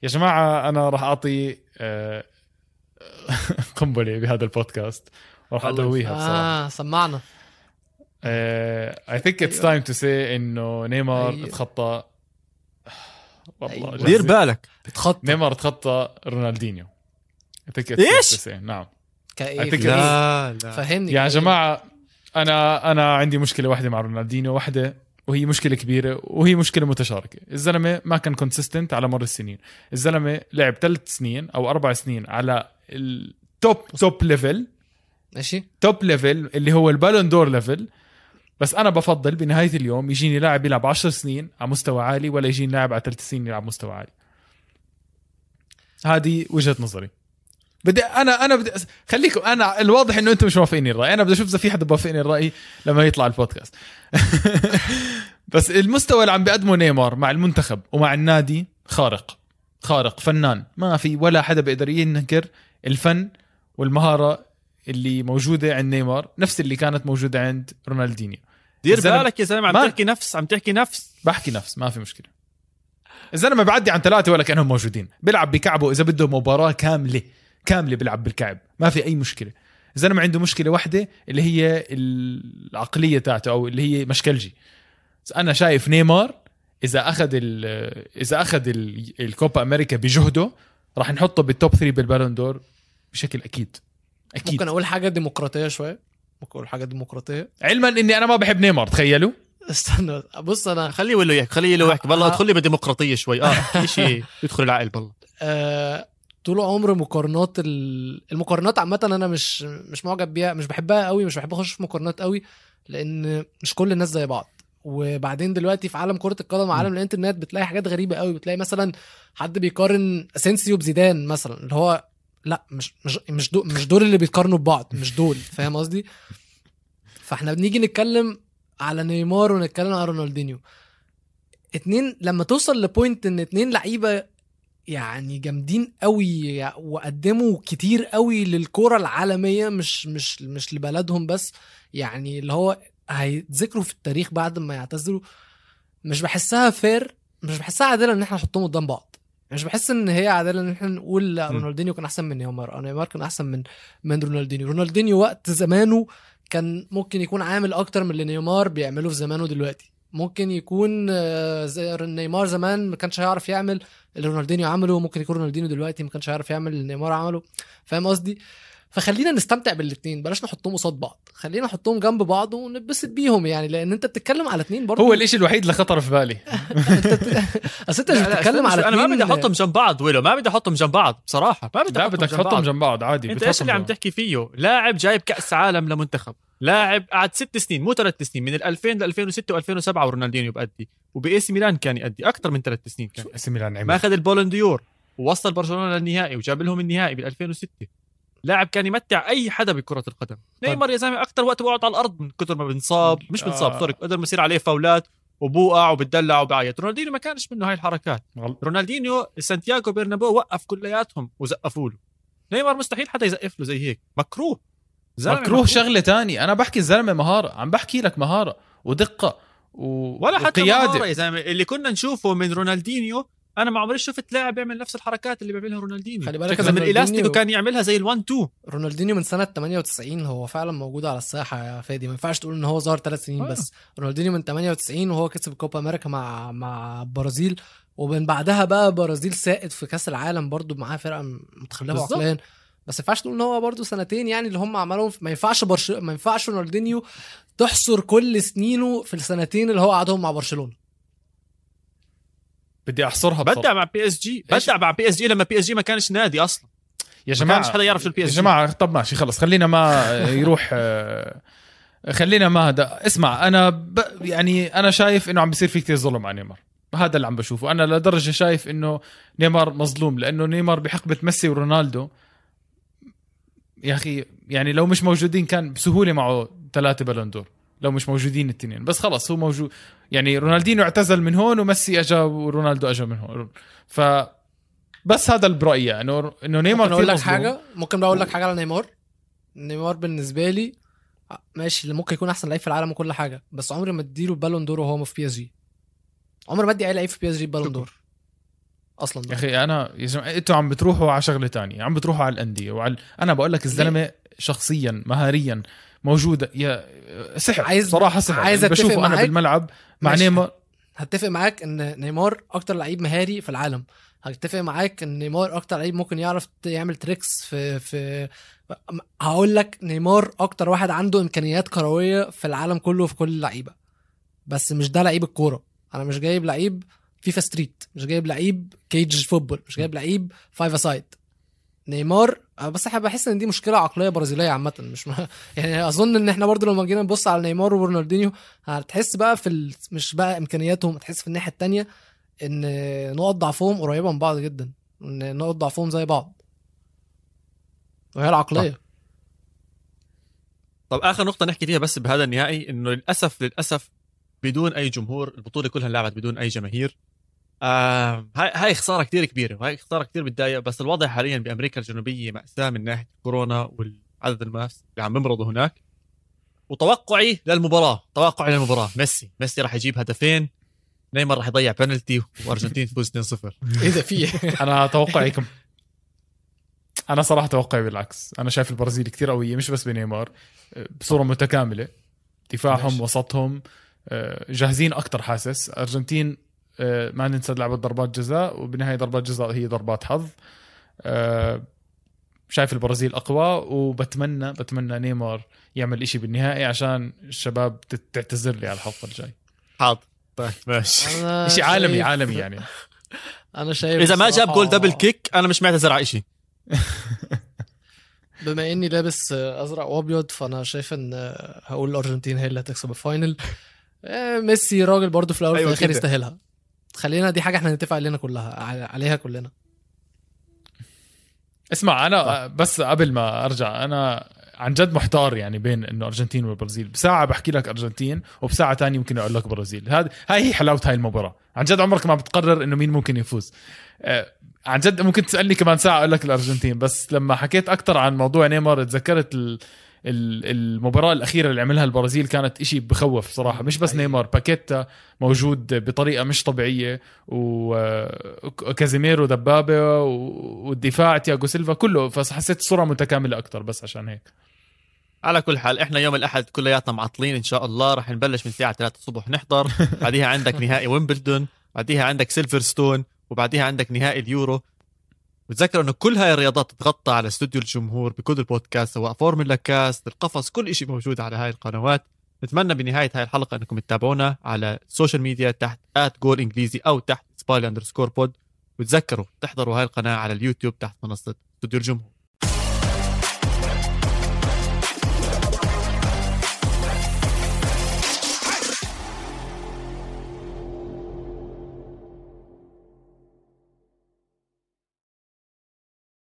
[SPEAKER 2] يا جماعة أنا راح أعطي آه، قنبلة بهذا البودكاست وراح
[SPEAKER 1] الله
[SPEAKER 2] أدويها بصراحة
[SPEAKER 3] آه سمعنا
[SPEAKER 2] I think it's time to say إنه نيمار
[SPEAKER 3] أيوة.
[SPEAKER 2] اتخطى والله
[SPEAKER 3] أيوة.
[SPEAKER 2] جد.
[SPEAKER 1] دير بالك
[SPEAKER 3] اتخطى
[SPEAKER 2] نيمار اتخطى رونالدينيو I think it's
[SPEAKER 1] إيش؟
[SPEAKER 2] safe to say. نعم
[SPEAKER 3] okay
[SPEAKER 2] I think
[SPEAKER 3] okay
[SPEAKER 1] لا لا
[SPEAKER 3] فهمني
[SPEAKER 2] يا
[SPEAKER 3] okay.
[SPEAKER 2] جماعة أنا أنا عندي مشكلة واحدة مع رونالدينيو واحدة وهي مشكلة كبيرة وهي مشكلة متشاركة. الزلمة ما كان consistent على مر السنين. الزلمة لعب ثلاث سنين أو أربع سنين على ال top top level
[SPEAKER 3] ماشي.
[SPEAKER 2] top level اللي هو البالون دور level بس أنا بفضل بنهاية اليوم يجيني لاعب يلعب 10 سنين على مستوى عالي ولا يجيني لاعب على ثلاث سنين يلعب مستوى عالي. هذه وجهة نظري. بدي أنا أنا بدي خليكم أنا الواضح إنه أنتم مش موافقيني الرأي. أنا بدي أشوف إذا في حدا بوافقني الرأي لما يطلع البودكاست. بس المستوى اللي عم بيقدمه نيمار مع المنتخب ومع النادي خارق. خارق فنان. ما في ولا حدا بيقدر ينكر الفن والمهارة اللي موجودة عند نيمار نفس اللي كانت موجودة عند رونالدينيو.
[SPEAKER 1] دير بالك يا زلمة عم تحكي نفس عم تحكي نفس.
[SPEAKER 2] بحكي نفس ما في مشكلة. الزلمة بعدي عن ثلاثة ولا كأنهم موجودين. بيلعب بكعبه إذا بده مباراة كاملة كاملة بيلعب بالكعب. ما في أي مشكلة. الزلمه عنده مشكلة واحدة اللي هي العقلية تاعته أو اللي هي مشكلجي أنا شايف نيمار إذا أخذ ال- إذا أخذ ال- الكوبا أمريكا بجهده راح نحطه بالتوب 3 بالبالون دور بشكل أكيد. أكيد.
[SPEAKER 3] ممكن أقول حاجة ديمقراطية شوية ممكن أقول حاجة ديمقراطية؟
[SPEAKER 2] علما إني أنا ما بحب نيمار تخيلوا.
[SPEAKER 3] استنى بص أنا
[SPEAKER 1] خليه يقول له يحكي خليه يقول له يحكي والله
[SPEAKER 3] ها-
[SPEAKER 1] ادخل لي بالديمقراطيه شوي. آه شيء يدخل العقل بالله
[SPEAKER 3] آه، طول عمر مقارنات ال- المقارنات عامة أنا مش مش معجب بيها مش بحبها قوي مش بحب أخش في مقارنات قوي لأن مش كل الناس زي بعض. وبعدين دلوقتي في عالم كرة القدم وعالم الإنترنت بتلاقي حاجات غريبة قوي. بتلاقي مثلا حد بيقارن أسينسيو بزيدان مثلا اللي هو لأ مش مش مش دول مش دول اللي بيتقارنوا ببعض مش دول. فاهم قصدي؟ فإحنا بنيجي نتكلم على نيمار ونتكلم على رونالدينيو. اتنين لما توصل لبوينت إن اتنين لعيبة يعني جامدين قوي وقدموا كتير قوي للكرة العالمية مش مش مش لبلدهم بس. يعني اللي هو هيتذكروا في التاريخ بعد ما يعتزلوا مش بحسها fair مش بحسها عادلة إن إحنا نحطهم قدام بعض. مش بحس إن هي عادلة إن إحنا نقول لا. رونالدينيو كان أحسن من نيمار. أو نيمار كان أحسن من من رونالدينيو. رونالدينيو وقت زمانه كان ممكن يكون عامل أكتر من اللي نيمار بيعمله في زمانه دلوقتي. ممكن يكون آه، زي نيمار زمان ما كانش هيعرف يعمل اللي رونالدينيو عمله ممكن يكون رونالدينيو دلوقتي ما كانش هيعرف يعمل اللي نيمار عمله. فاهم قصدي؟ فخلينا نستمتع بالاثنين بلاش نحطهم قصاد بعض. خلينا نحطهم جنب بعض ونتبسط بيهم يعني لأن أنت بتتكلم على اثنين برضه
[SPEAKER 2] هو الإشي الوحيد اللي خطر في بالي.
[SPEAKER 3] أصل أنت مش بتتكلم على
[SPEAKER 1] أنا ما بدي أحطهم جنب بعض ويلو ما بدي أحطهم جنب بعض بصراحة. ما بدي أحطهم
[SPEAKER 2] بدك
[SPEAKER 1] جنب
[SPEAKER 2] تحطهم
[SPEAKER 1] بعض.
[SPEAKER 2] جنب بعض عادي أنت
[SPEAKER 1] إيش اللي عم. تحكي فيه؟ لاعب جايب كأس عالم لمنتخب. لاعب قعد ست سنين مو ثلاث سنين من ال 2000 ل 2006 و2007 ورونالدينيو بأدي. وب AC Milan كان يأدي أكثر من ثلاث سنين كان.
[SPEAKER 2] اسم ميلان
[SPEAKER 1] ما
[SPEAKER 2] عمل؟
[SPEAKER 1] اخذ ال Ballon d'Or ووصل برشلونة للنهائي وجاب لهم النهائي بال 2006 لاعب كان يمتع أي حدا بكرة القدم. نيمار يا زلمة أكثر وقت بقعد على الأرض من كثر ما بنصاب مش بنصاب
[SPEAKER 2] آه.
[SPEAKER 1] sorry قدر ما يصير عليه فاولات وبوقع وبتدلع وبعيط. رونالدينيو ما كانش منه هاي الحركات. رونالدينيو سانتياغو برنابو وقف كلياتهم وزقفوا له. نيمار مستحيل حدا يزقف له زي هيك. مكروه. زلمة
[SPEAKER 2] مكروه شغلة تاني أنا بحكي الزلمه مهارة عم بحكي لك مهارة ودقة و...
[SPEAKER 1] ولا حتى مهارة يا زلمة. اللي كنا نشوفه من رونالدينيو أنا ما عمري شفت لاعب بيعمل نفس الحركات اللي بيعملها رونالدينيو.
[SPEAKER 3] خلي بالك رونالدينيو-
[SPEAKER 1] الإلاستيكو كان يعملها زي ال1 2
[SPEAKER 3] رونالدينيو من سنة 98 هو فعلا موجود على الساحة يا فادي. ما ينفعش تقول إن هو ظهر ثلاث سنين
[SPEAKER 1] آه.
[SPEAKER 3] بس. رونالدينيو من 98 وهو كسب كوبا أمريكا مع مع البرازيل ومن بعدها بقى برازيل سائد في كأس العالم برضو معاه فرقة
[SPEAKER 1] متخلفة.
[SPEAKER 3] عقليا. بس ما ينفعش تقول إن هو برضو سنتين يعني اللي هم عملهم ما ينفعش برش... ما ينفعش رونالدينيو تحصر كل سنينه في السنتين اللي هو قعدهم مع برشلونة.
[SPEAKER 2] بدي أحصرها
[SPEAKER 1] بدع. مع
[SPEAKER 3] PSG؟
[SPEAKER 1] بدع مع PSG لما PSG ما كانش نادي أصلا.
[SPEAKER 2] يا
[SPEAKER 1] ما
[SPEAKER 2] جماعة
[SPEAKER 1] كانش حدا يعرف شو البي اس
[SPEAKER 2] يا
[SPEAKER 1] جي
[SPEAKER 2] جماعة طب ماشي خلص خلينا ما يروح خلينا ما هذا. اسمع أنا ب... يعني أنا شايف إنه عم بيصير في كثير ظلم على نيمار. هذا اللي عم بشوفه. أنا لدرجة شايف إنه نيمار مظلوم لأنه نيمار بحقبة ميسي ورونالدو يا أخي يعني لو مش موجودين كان بسهولة معه ثلاثة Ballon d'Or لو مش موجودين الاثنين. بس خلص هو موجود يعني رونالدينو اعتزل من هون وميسي اجا ورونالدو اجا من هون. ف بس هذا برايي انه إنه نيمار
[SPEAKER 3] ممكن
[SPEAKER 2] أقول
[SPEAKER 3] لك. حاجة؟ ممكن أقول لك حاجة على نيمار. نيمار بالنسبة لي ماشي اللي ممكن يكون أحسن لعيب في العالم وكل حاجة بس عمري ما أديله Ballon d'Or وهو في PSG عمري ما ادي أي لعيب في PSG Ballon d'Or أصلا.
[SPEAKER 2] يا أخي أنا يا جماعة أنتوا عم بتروحوا على شغلة تانية عم بتروحوا على الأندية وعلى أنا بقول لك الزلمة شخصيا مهاريا موجودة. يا سحر.
[SPEAKER 3] عايز-
[SPEAKER 2] صراحة سحر.
[SPEAKER 3] عايز أتفق
[SPEAKER 2] بشوفه
[SPEAKER 3] أنا.
[SPEAKER 2] بالملعب. مع. نيمار.
[SPEAKER 3] هتفق معاك إن نيمار أكتر لعيب مهاري في العالم. هتفق معاك إن نيمار أكتر لعيب ممكن يعرف يعمل tricks في في هقول لك نيمار أكتر واحد عنده إمكانيات كروية في العالم كله في كل اللعيبة. بس مش ده لعيب الكورة. أنا مش جايب لعيب FIFA Street. مش جايب لعيب cage football. مش جايب لعيب five side. نيمار بس إحنا بحس ان دي مشكلة عقلية برازيلية عامة مش م... يعني أظن إن إحنا برضو لما جينا نبص على نيمار ورونالدينيو هتحس بقى في ال... مش بقى إمكانياتهم هتحس في الناحية التانية إن نقط ضعفهم قريبة من بعض جدا إن نقط ضعفهم زي بعض. وهي العقلية.
[SPEAKER 1] طب آخر نقطة نحكي فيها بس بهذا النهائي إنه للأسف للأسف بدون أي جمهور البطولة كلها انلعبت بدون أي جماهير. آه هاي هاي خسارة كثير كبيرة وهي خسارة كثير بتضايق بس الوضع حاليا بأمريكا الجنوبية ماساه من ناحيه كورونا والعدد الناس اللي عم بمرضوا هناك. وتوقعي للمباراة توقعي للمباراة. ميسي ميسي راح يجيب هدفين نيمار راح يضيع بنالتي وأرجنتين تفوز 2-0
[SPEAKER 3] إيه ده في.
[SPEAKER 2] أنا توقعي كم أنا صراحة توقعي بالعكس. أنا شايف البرازيل كتير قوية مش بس بنيمار بصورة متكاملة. دفاعهم. وسطهم آه، جاهزين أكتر حاسس. أرجنتين ما ننسى لعبة ضربات جزاء وبنهاية ضربات جزاء هي ضربات حظ. آه، شايف البرازيل أقوى وبتمنى بتمنى نيمار يعمل إشي بالنهائي عشان الشباب تعتذر لي على الحلقة الجاي.
[SPEAKER 1] حاضر. طيب ماشي.
[SPEAKER 2] شيء عالمي
[SPEAKER 3] شايف-
[SPEAKER 2] عالمي يعني.
[SPEAKER 3] أنا شايف
[SPEAKER 1] إذا ما جاب goal double kick أنا مش معتذر على شيء
[SPEAKER 3] بما إني لابس أزرق وأبيض فأنا شايف إن هقول الارجنتين هي اللي هتكسب ال final. آه، ميسي راجل برضه في الأول
[SPEAKER 1] أيوة
[SPEAKER 3] وفي الآخر
[SPEAKER 1] كده.
[SPEAKER 3] يستاهلها. خلينا دي حاجة إحنا نتفق علينا كلها عليها كلنا.
[SPEAKER 2] اسمع أنا بس قبل ما أرجع أنا عن جد محتار يعني بين إنه أرجنتين والبرازيل بساعة بحكي لك أرجنتين وبساعة تانية ممكن أقول لك برازيل. هذه هاي هي حلاوة هاي المباراة. عن جد عمرك ما بتقرر إنه مين ممكن يفوز. آه، عن جد ممكن تسألني كمان ساعة أقول لك الأرجنتين بس لما حكيت أكثر عن موضوع نيمار تذكرت ال ال- المباراة الأخيرة اللي عملها البرازيل كانت إشي بخوف صراحة. مش بس نيمار باكيتا موجود بطريقة مش طبيعية وكازيميرو دبابة و- والدفاع تياغو سيلفا كله. فحسيت الصورة متكاملة أكتر بس عشان هيك.
[SPEAKER 1] على كل حال إحنا يوم الأحد كلياتنا معطلين إن شاء الله. راح نبلش من الساعة 3 الصبح نحضر. بعديها عندك نهائي ويمبلدون بعديها عندك سيلفرستون وبعديها عندك نهائي اليورو. وتذكروا إنه كل هاي الرياضات تتغطى على استوديو الجمهور بكل البودكاست سواء فورمولا كاست القفص كل شيء موجود على هاي القنوات. نتمنى بنهاية هاي الحلقة إنكم تتابعونا على ال social media تحت at goal إنجليزي أو تحت سبايل underscore pod وتذكروا تحضروا هاي القناة على اليوتيوب تحت منصة استوديو الجمهور.